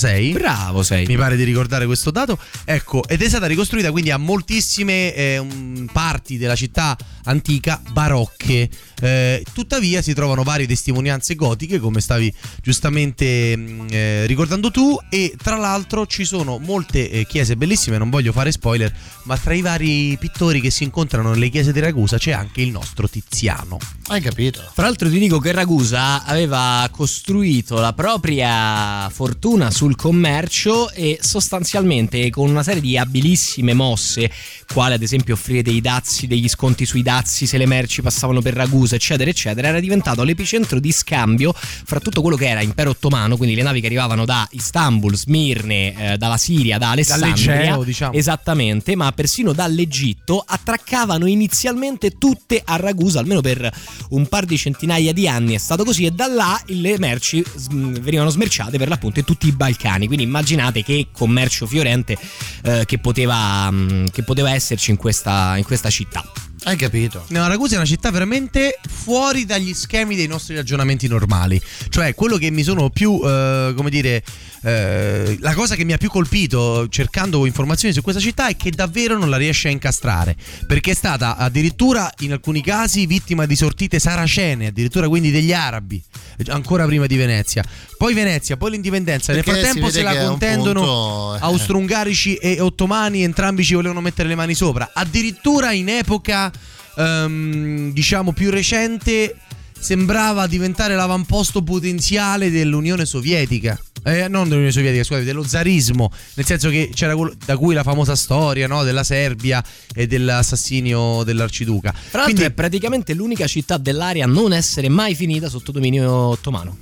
1666. Bravo sei. Mi pare di ricordare questo dato. Ecco, ed è stata ricostruita quindi a moltissime eh, um, parti della città antica barocche. Eh, tuttavia si trovano varie testimonianze gotiche, come stavi giustamente mh, eh, ricordando tu, e tra l'altro ci sono molte eh, chiese bellissime, non voglio fare spoiler, ma tra i vari pittori che si incontrano nelle chiese di Ragusa c'è anche il nostro Tiziano. Hai capito? Tra l'altro ti dico che Ragusa aveva costruito la propria fortuna sul commercio e sostanzialmente con una serie di abilissime mosse, quale ad esempio offrire dei dazi, degli sconti sui dazi se le merci passavano per Ragusa, eccetera, eccetera, era diventato l'epicentro di scambio fra tutto quello che era impero ottomano, quindi le navi che arrivavano da Istanbul, Smirne, eh, dalla Siria, da Alessandria, Dall'Egeo, diciamo. esattamente, ma persino dall'Egitto attraccavano inizialmente tutte a Ragusa, almeno per un par di centinaia di anni è stato così e da là le merci sm, venivano smerciate per l'appunto in tutti i Balcani, quindi immaginate che commercio fiorente eh, che, poteva, mm, che poteva esserci in questa, in questa città. Hai capito? No, Ragusa è una città veramente fuori dagli schemi dei nostri ragionamenti normali. Cioè, quello che mi sono più, eh, come dire, eh, la cosa che mi ha più colpito cercando informazioni su questa città è che davvero non la riesce a incastrare. Perché è stata addirittura in alcuni casi vittima di sortite saracene, addirittura quindi degli arabi, ancora prima di Venezia. Poi Venezia, poi l'indipendenza. Nel Perché si frattempo se la contendono punto, eh. austro-ungarici e ottomani, entrambi ci volevano mettere le mani sopra. Addirittura in epoca, ehm, diciamo, più recente, sembrava diventare l'avamposto potenziale dell'Unione Sovietica. Eh, non dell'Unione Sovietica, scusate, dello zarismo, nel senso che c'era quello da cui la famosa storia no, della Serbia e dell'assassinio dell'arciduca. Tra l'altro Quindi è praticamente l'unica città dell'area a non essere mai finita sotto dominio ottomano.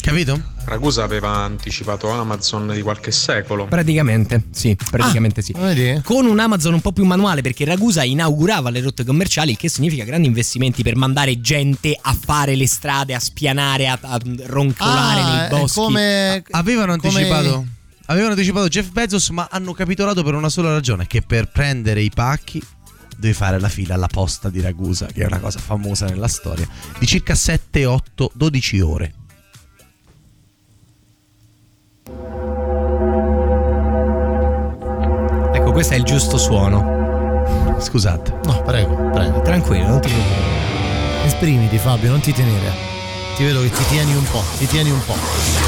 Capito? Ragusa aveva anticipato Amazon di qualche secolo. Praticamente, sì, praticamente sì. Vedi? Con un Amazon un po' più manuale perché Ragusa inaugurava le rotte commerciali, il che significa grandi investimenti per mandare gente a fare le strade, a spianare, a, a roncolare Ah, nei boschi. come- avevano come- anticipato. Avevano anticipato Jeff Bezos, ma hanno capitolato per una sola ragione: che per prendere i pacchi devi fare la fila alla posta di Ragusa, che è una cosa famosa nella storia, di circa 7, 8, 12 ore. Ecco, questo è il giusto suono. Scusate. No, prego, prego. Tranquillo, non ti preoccupare. Esprimiti Fabio, non ti tenere. Ti vedo che ti tieni un po', ti tieni un po'.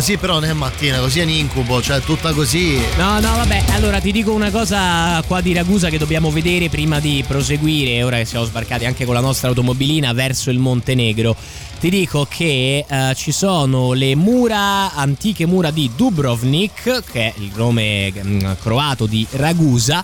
Così però non è mattina, così è un incubo, cioè tutta così. No, no, vabbè, allora ti dico una cosa qua di Ragusa che dobbiamo vedere prima di proseguire, ora che siamo sbarcati anche con la nostra automobilina verso il Montenegro. Ti dico che eh, ci sono le mura, antiche mura di Dubrovnik, che è il nome mm, croato di Ragusa.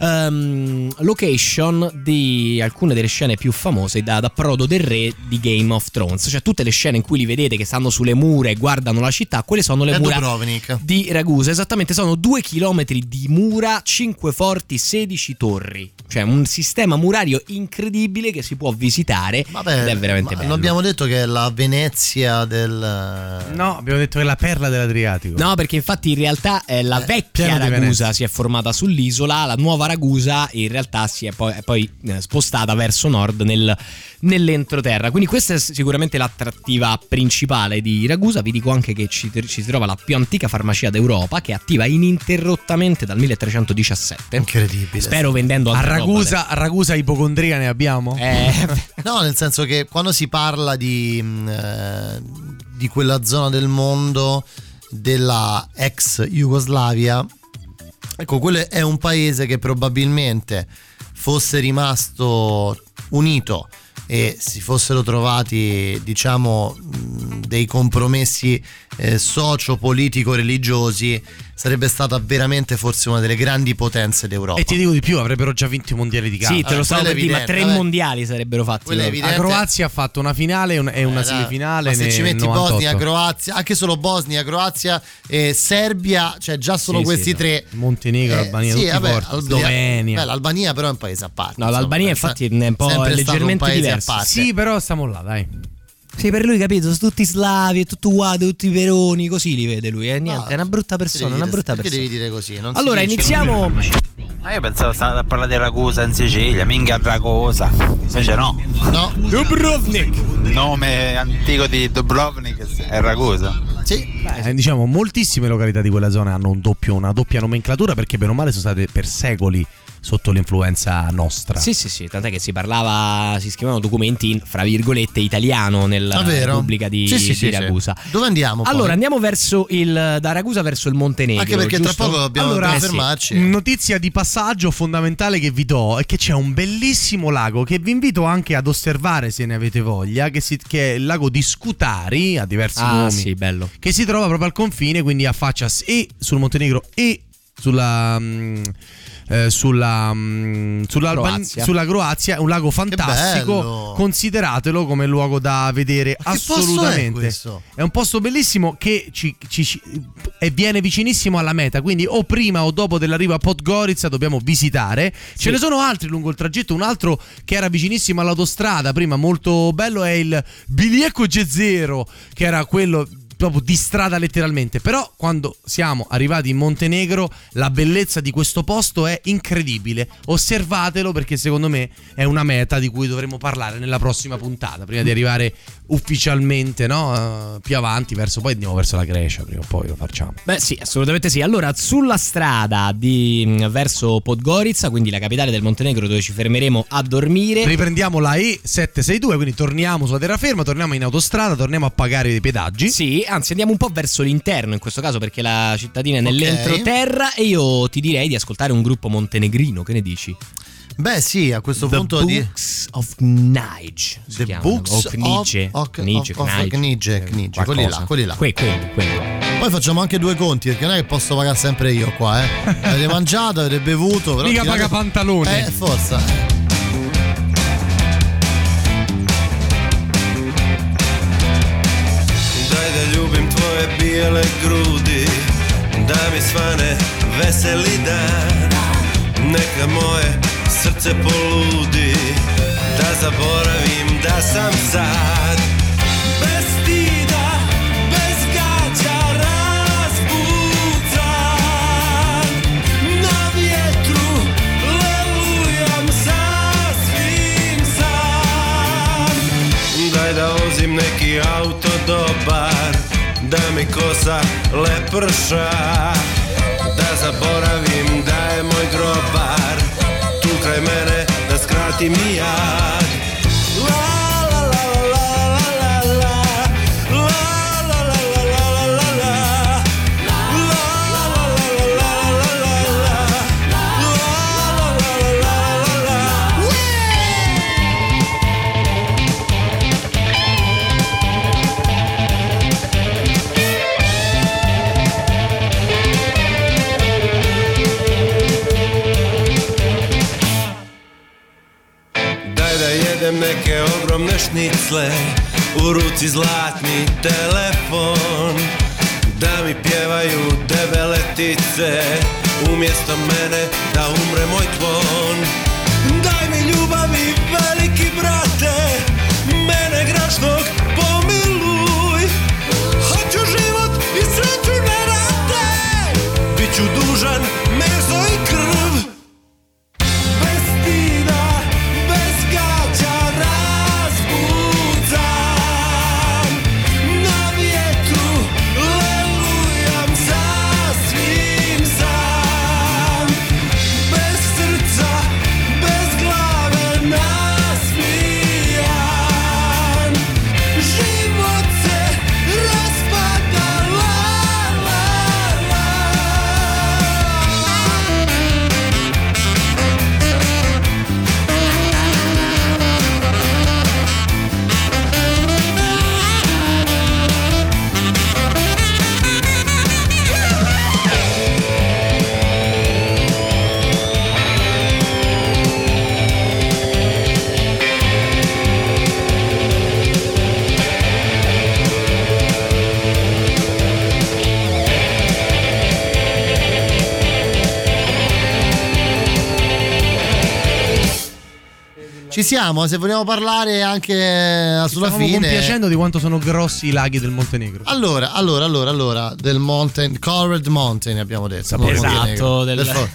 Ehm, location di alcune delle scene più famose da, da Prodo del Re di Game of Thrones, cioè tutte le scene in cui li vedete che stanno sulle mura e guardano la città, quelle sono le È mura Dubrovnik. di Ragusa. Esattamente, sono due chilometri di mura, 5 forti, 16 torri. Cioè un sistema murario incredibile che si può visitare Vabbè, ed è veramente ma bello. non abbiamo detto che è la Venezia del. No, abbiamo detto che è la perla dell'Adriatico. No, perché infatti in realtà eh, la vecchia pieno di Ragusa si è formata sull'isola, la nuova Ragusa in realtà si è poi, è poi, eh, spostata verso nord nel- nell'entroterra. Quindi questa è sicuramente l'attrattiva principale di Ragusa. Vi dico anche che ci, ci si trova la più antica farmacia d'Europa che è attiva ininterrottamente dal 1317. Incredibile. Spero vendendo A Ragusa, a Ragusa ipocondria ne abbiamo? Eh, No, nel senso che quando si parla di, mh, eh, di quella zona del mondo della ex Jugoslavia, ecco, quello è un paese che probabilmente fosse rimasto unito e si fossero trovati, diciamo, dei compromessi eh, socio-politico-religiosi, sarebbe stata veramente forse una delle grandi potenze d'Europa. E ti dico di più, avrebbero già vinto i mondiali di calcio. Sì, te lo stavo per dire, ma tre vabbè. mondiali sarebbero fatti. Quello è loro. evidente. La Croazia ha fatto una finale e un- una Eh, dai, semifinale. ma se ci metti 98. Bosnia, Croazia, anche solo Bosnia, Croazia e Serbia, cioè già solo Sì, questi sì, no. tre. Montenegro, Eh, Albania, sì, tutti vabbè, forti. Albania- Slovenia. beh, L'Albania però è un paese a parte. No, l'Albania insomma, infatti è un po' un leggermente paese diverso. a parte. Sì, però stiamo là, dai. Sì, per lui, capito, sono tutti slavi, è tutto uguale, tutti peroni, così li vede lui. Eh, niente, No, è una brutta persona, una dire- brutta perché persona. devi dire così? Non Allora, iniziamo. Ma io pensavo stavate a parlare di Ragusa in Sicilia, minchia Ragusa. Invece no. No. Dubrovnik. Il nome antico di Dubrovnik è Ragusa. Sì. Eh, diciamo, moltissime località di quella zona hanno un doppio- una doppia nomenclatura perché bene o male sono state per secoli sotto l'influenza nostra. Sì, sì, sì, tant'è che si parlava, si scrivevano documenti in, fra virgolette, italiano nella Ah? Repubblica di, Sì, sì, di sì, sì. Ragusa. Dove andiamo? poi? Allora, andiamo verso il, da Ragusa verso il Montenegro. Anche perché tra giusto? poco dobbiamo Allora, eh sì. fermarci. Notizia di passaggio fondamentale che vi do è che c'è un bellissimo lago che vi invito anche ad osservare se ne avete voglia, che, si- che è il lago di Scutari, ha diversi Ah, nomi, sì, bello. che si trova proprio al confine, quindi affaccia e sul Montenegro e sulla... mm, eh, sulla, mm, sulla, Croazia. sulla Croazia, è un lago fantastico. Consideratelo come luogo da vedere Ma è assolutamente. questo? È un posto bellissimo che ci, ci- ci- e viene vicinissimo alla meta, quindi o prima o dopo dell'arrivo a Podgorica dobbiamo visitare. Ce ne sono altri lungo il tragitto, un altro che era vicinissimo all'autostrada, prima molto bello è il Biliecco G0, che era quello proprio di strada letteralmente, però quando siamo arrivati in Montenegro la bellezza di questo posto è incredibile. Osservatelo perché secondo me è una meta di cui dovremo parlare nella prossima puntata, prima di arrivare ufficialmente no? Eh, più avanti, verso poi andiamo verso la Grecia, prima o poi lo facciamo. Beh, sì, assolutamente sì. Allora, sulla strada di, mh, verso Podgorica, quindi la capitale del Montenegro, dove ci fermeremo a dormire. Riprendiamo la E762, quindi torniamo sulla terraferma, torniamo in autostrada, torniamo a pagare i pedaggi. Sì, anzi andiamo un po' verso l'interno in questo caso perché la cittadina è nell'entroterra e io ti direi di ascoltare un gruppo montenegrino, che ne dici? Beh, sì, a questo The punto di Books of Nige. The chiamano, Books of, Knige, of, of Knige, Knige, Knige, quelli là, quelli là. Que- quelli, quelli. Poi facciamo anche due conti, perché non è che posso pagare sempre io qua, eh. Avete mangiato, avete bevuto, però Mica tirate- paga pantaloni. Eh, forza. Bijele grudi Da mi svane veseli dan. Neka moje srce poludi Da zaboravim da sam sad. Bez stida, bez gaća razbucan Na vjetru lelujam sasvim sam Daj da vozim neki auto dobar Da mi kosa leprša Da zaboravim da je moj grobar. Tu kraj mene da skratim i jad ogromne šnicle U ruci zlatni telefon Da mi pjevaju debeletice Umjesto mene da umre moj tvon Daj mi ljubavi veliki brate Mene grašnog Ci siamo, se vogliamo parlare anche eh, sulla fine. compiacendo di quanto sono grossi i laghi del Montenegro. Allora, allora, allora, allora, del Mountain, Covered Mountain abbiamo detto. Esatto, del-.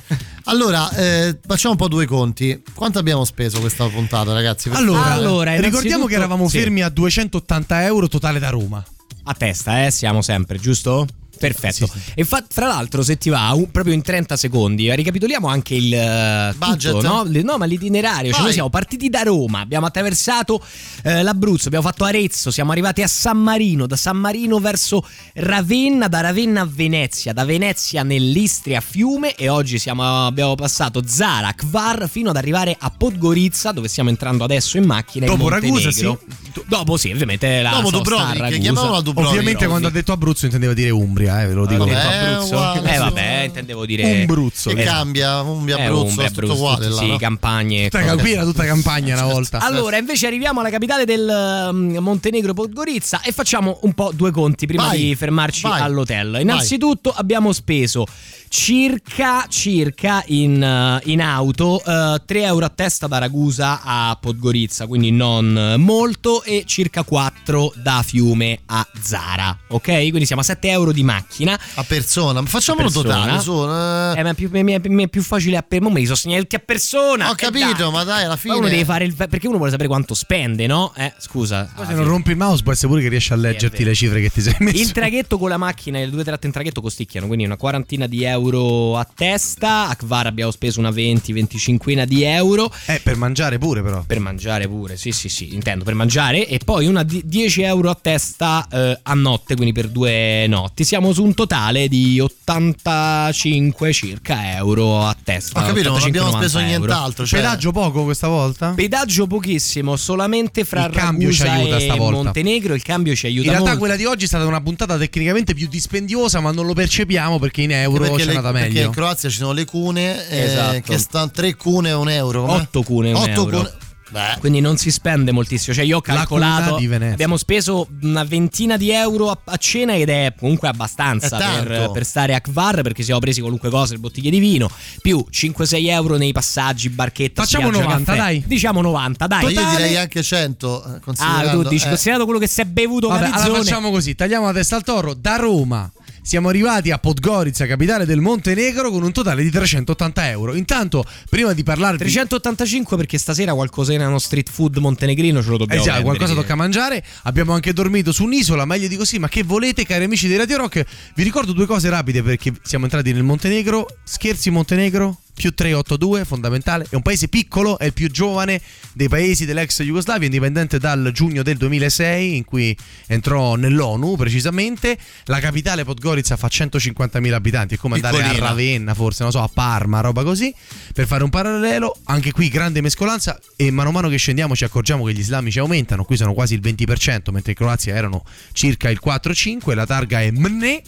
Allora, eh, facciamo un po' due conti. Quanto abbiamo speso questa puntata, ragazzi? Per Allora, favore? ricordiamo che eravamo sì. fermi a 280 euro totale da Roma. A testa, eh, siamo sempre, giusto? Perfetto. E fa- fra l'altro, se ti va, un- proprio in 30 secondi, ricapitoliamo anche il eh, Budget? tutto, no? Le- no, ma l'itinerario. Cioè, noi siamo partiti da Roma, abbiamo attraversato eh, l'Abruzzo, abbiamo fatto Arezzo, siamo arrivati a San Marino, da San Marino verso Ravenna, da Ravenna a Venezia, da Venezia nell'Istria a Fiume e oggi siamo- abbiamo passato Zara, Kvar fino ad arrivare a Podgorizza, dove stiamo entrando adesso in macchina. in Dopo Ragusa, Montenegro. Dopo sì, ovviamente la Dopo Dubrovnik, Ragusa. chiamiamola Dubrovnik. Ovviamente quando ha detto Abruzzo intendeva dire Umbria, eh, ve lo dico. Vabbè, Vabbè, Abruzzo. uguale, eh sì. vabbè, intendevo dire Umbruzzo. Che Esatto. cambia? Umbria, Eh, Abruzzo, Umbria, è tutto Abruzzo, uguale tutti, là, no? sì, campagne. Tutta, ca- qui era tutta campagna una volta. Allora, invece arriviamo alla capitale del um, Montenegro Podgorica e facciamo un po' due conti prima Vai, di fermarci vai, all'hotel. Innanzitutto abbiamo speso circa, circa in, uh, in auto uh, 3 euro a testa da Ragusa a Podgorica, quindi non molto, e circa 4 da Fiume a Zara. Ok? Quindi siamo a 7 euro di macchina. A persona. Facciamolo A persona. totale, su. eh. Eh, ma è più, mi, è, mi è più facile a per me li sono segnati tutti a persona. Ho Eh, capito, dai. ma dai, alla Ma fine. uno deve fare il. Perché uno vuole sapere quanto spende, no? Eh, scusa. Alla se non fine. rompi il mouse può essere pure che riesci a leggerti vero. le cifre che ti sei messo. Il traghetto con la macchina e le due tratte in traghetto costicchiano, quindi una quarantina di euro a testa. A Kvar abbiamo speso una 20-25 di euro. Eh, per mangiare pure però. Per mangiare pure, sì, sì, sì, intendo per mangiare. E poi una di 10 euro a testa eh, a notte, quindi per due notti. Siamo su un totale di 85 circa euro a testa. Ho capito, non 85-90 abbiamo speso euro. nient'altro. Cioè, Pedaggio poco questa volta? Pedaggio pochissimo, solamente fra Il cambio ci aiuta e stavolta. Montenegro. Il cambio ci aiuta In realtà molto. quella di oggi è stata una puntata tecnicamente più dispendiosa, ma non lo percepiamo perché in euro perché, c'è le- andata perché meglio. in Croazia ci sono le cune, eh, Esatto. che stanno 3 cune e un euro. com'è? 8 cune, un Otto euro. cune- Beh, Quindi non si spende moltissimo. Cioè, io ho La calcolato. Abbiamo speso una ventina di euro a, a cena ed è comunque abbastanza È per, per stare a Kvar perché siamo presi qualunque cosa, le bottiglie di vino, più 5-6 euro nei passaggi, barchetta. Facciamo spiaggia, 90, caffè. dai. Diciamo 90, dai. ma io direi anche 100. eh, Ah, Considerando, tu dici, eh. considerato quello che si è bevuto Vabbè, allora Carizzone. facciamo così, tagliamo la testa al toro da Roma. Siamo arrivati a Podgorica, capitale del Montenegro, con un totale di 380 euro. Intanto, prima di parlarvi 385 perché stasera qualcosina uno street food montenegrino ce lo dobbiamo Eh già, prendere. qualcosa tocca mangiare. Abbiamo anche dormito su un'isola, meglio di così. Ma che volete, cari amici di Radio Rock? Vi ricordo due cose rapide perché siamo entrati nel Montenegro. Scherzi Montenegro? Più 382, fondamentale. È un paese piccolo, è il più giovane dei paesi dell'ex Jugoslavia, indipendente dal giugno del 2006, in cui entrò nell'ONU precisamente. La capitale Podgorica fa 150.000 abitanti, è come andare a Piccolina. Ravenna, forse, non so, a Parma, roba così. Per fare un parallelo, anche qui grande mescolanza e mano a mano che scendiamo ci accorgiamo che gli islamici aumentano, qui sono quasi il 20%, mentre in Croazia erano circa il 4-5, la targa è MNE.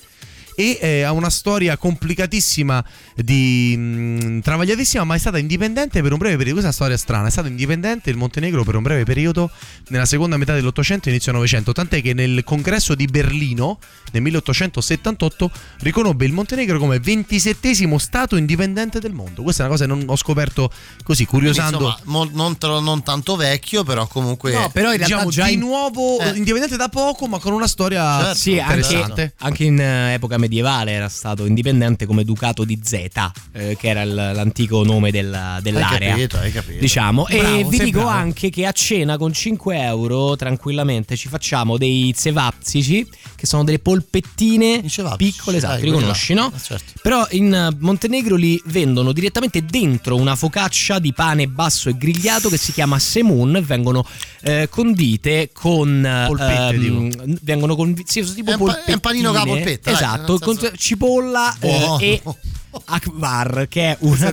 E eh, ha una storia complicatissima di mh, travagliatissima, ma è stata indipendente per un breve periodo. Questa è una storia strana, è stato indipendente il Montenegro per un breve periodo nella seconda metà dell'Ottocento e inizio Novecento, tant'è che nel congresso di Berlino nel 1878 riconobbe il Montenegro come 27 stato indipendente del mondo. Questa è una cosa che non ho scoperto così, curiosando. Insomma, non, tro- non tanto vecchio, però comunque. No, però in realtà diciamo già di in- nuovo Eh. indipendente da poco, ma con una storia Certo, Sì, anche, interessante. anche in eh, epoca medievale era stato indipendente come Ducato di Zeta, eh, che era il- l'antico nome del- dell'area. capito, hai capito. Diciamo. e Bravo, vi sei dico bravo. anche che a cena con 5 euro tranquillamente ci facciamo dei zevapsici, che sono delle polpettine piccole, esatto, dai, li conosci, no? Eh, certo. Però in eh, Montenegro li vendono direttamente dentro una focaccia di pane basso e grigliato che si chiama semun e vengono eh, condite con eh, Polpette, ehm, vengono con sì, tipo È un pa- è un panino con la polpettine. polpetta, dai, esatto, senso- con cipolla eh, e akbar che è una,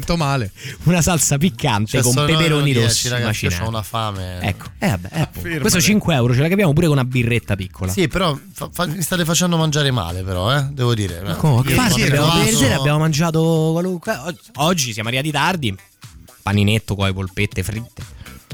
una salsa piccante Cioè, con peperoni 9:10, rossi ragazzi, ho una fame. Ecco, eh, vabbè, eh, questo 5 euro ce la capiamo pure con una birretta piccola. Sì, però fa- fa- mi state facendo mangiare male, però, eh? Devo dire. Come? Io Infatti, sono abbiamo, ieri sera abbiamo mangiato qualunque. og- Oggi siamo arrivati tardi. Paninetto con le polpette fritte.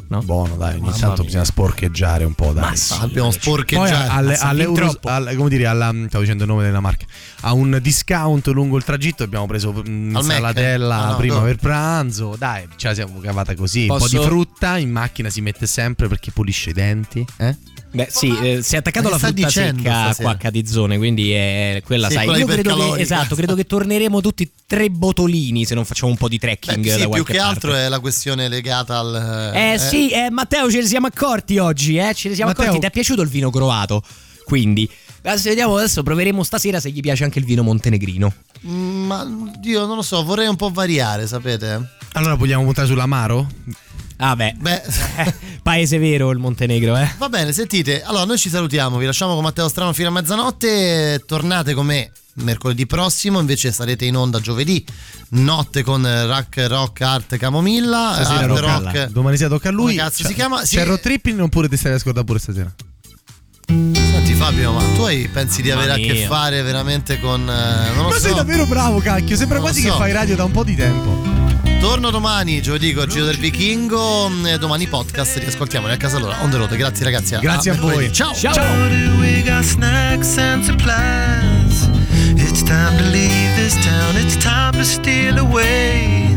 No? Buono, dai, ogni tanto bisogna sporcheggiare un po', dai. Abbiamo Poi sporcheggiato. alle, Mazza, alle fin Euro- troppo. al- come dire, alla, stavo dicendo il nome della marca. A un discount lungo il tragitto abbiamo preso mm, Al Mac? salatella Ah, no, prima dove? per pranzo. Dai, ce la siamo cavata così. Un po' Posso- di frutta in macchina si mette sempre perché pulisce i denti. Eh? Beh, sì, eh, si è attaccato alla frutta secca qua a Catizzone, quindi è quella, Sì, sai. quella Io credo che, esatto, credo che torneremo tutti tre botolini se non facciamo un po' di trekking Beh, da sì, più che parte. altro è la questione legata al. Eh, sì, eh, Matteo, ce ne siamo accorti oggi, eh? Ce ne siamo Matteo- accorti. Ti è piaciuto il vino croato? Quindi, adesso vediamo adesso proveremo stasera se gli piace anche il vino montenegrino. Mm, Ma io non lo so, vorrei un po' variare, sapete? Allora vogliamo puntare sull'amaro? Ah, beh, Beh, paese vero il Montenegro, eh? va bene, sentite. Allora, noi ci salutiamo, vi lasciamo con Matteo Strano fino a mezzanotte. Tornate con me mercoledì prossimo, invece sarete in onda giovedì, notte con Rock Rock Art Camomilla. Stasera Art tocca- Rock. Domani sera tocca a lui. Cazzo C'è- si chiama? Sì. C'è road tripping oppure ti stai a scordare pure stasera? Senti Fabio, ma tu hai- pensi di avere a che fare veramente con... eh, non lo Ma so. sei davvero bravo, cacchio. Sembra Non quasi so. che fai radio da un po' di tempo. Torno domani, giovedì con il Giro del Vichingo. e Domani podcast, riascoltiamoli a casa loro. On the road. Grazie ragazzi. Grazie a mercoledì. voi. Ciao. We got snacks and supplies. It's time to leave this town. It's time to steal away.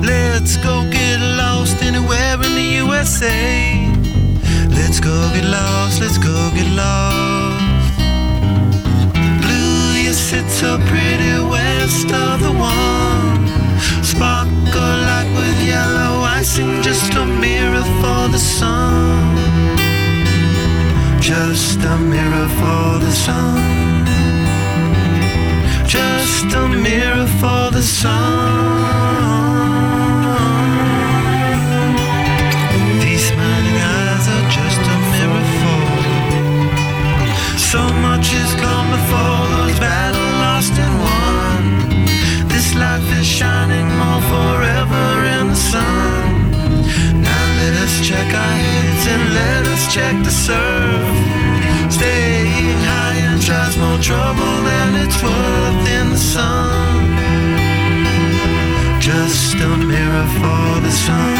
Let's go get lost anywhere in the USA. Let's go get lost. Let's go get lost. Blue, you sit so pretty west of the one. Sparkle like with yellow icing, just a mirror for the sun. Just a mirror for the sun. Just a mirror for the sun. These smiling eyes are just a mirror for. So much has gone before those battle let us check the surf. Staying high and tries more trouble than it's worth in the sun. Just a mirror for the sun.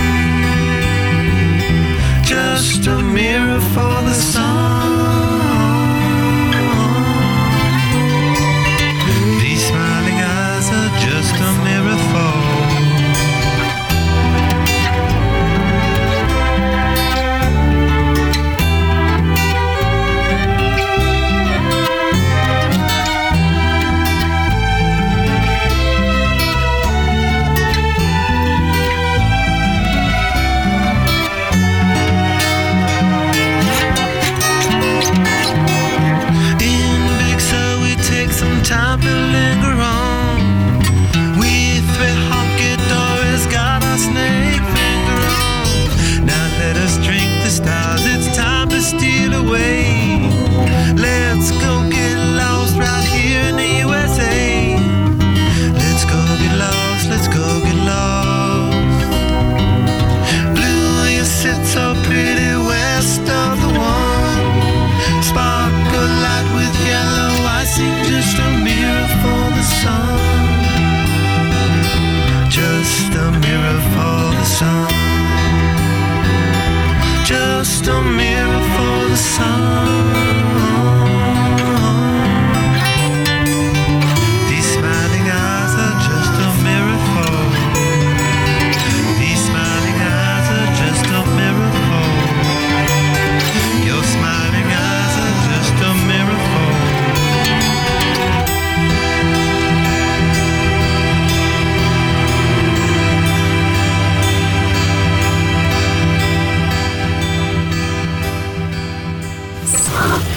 Just a mirror for the sun.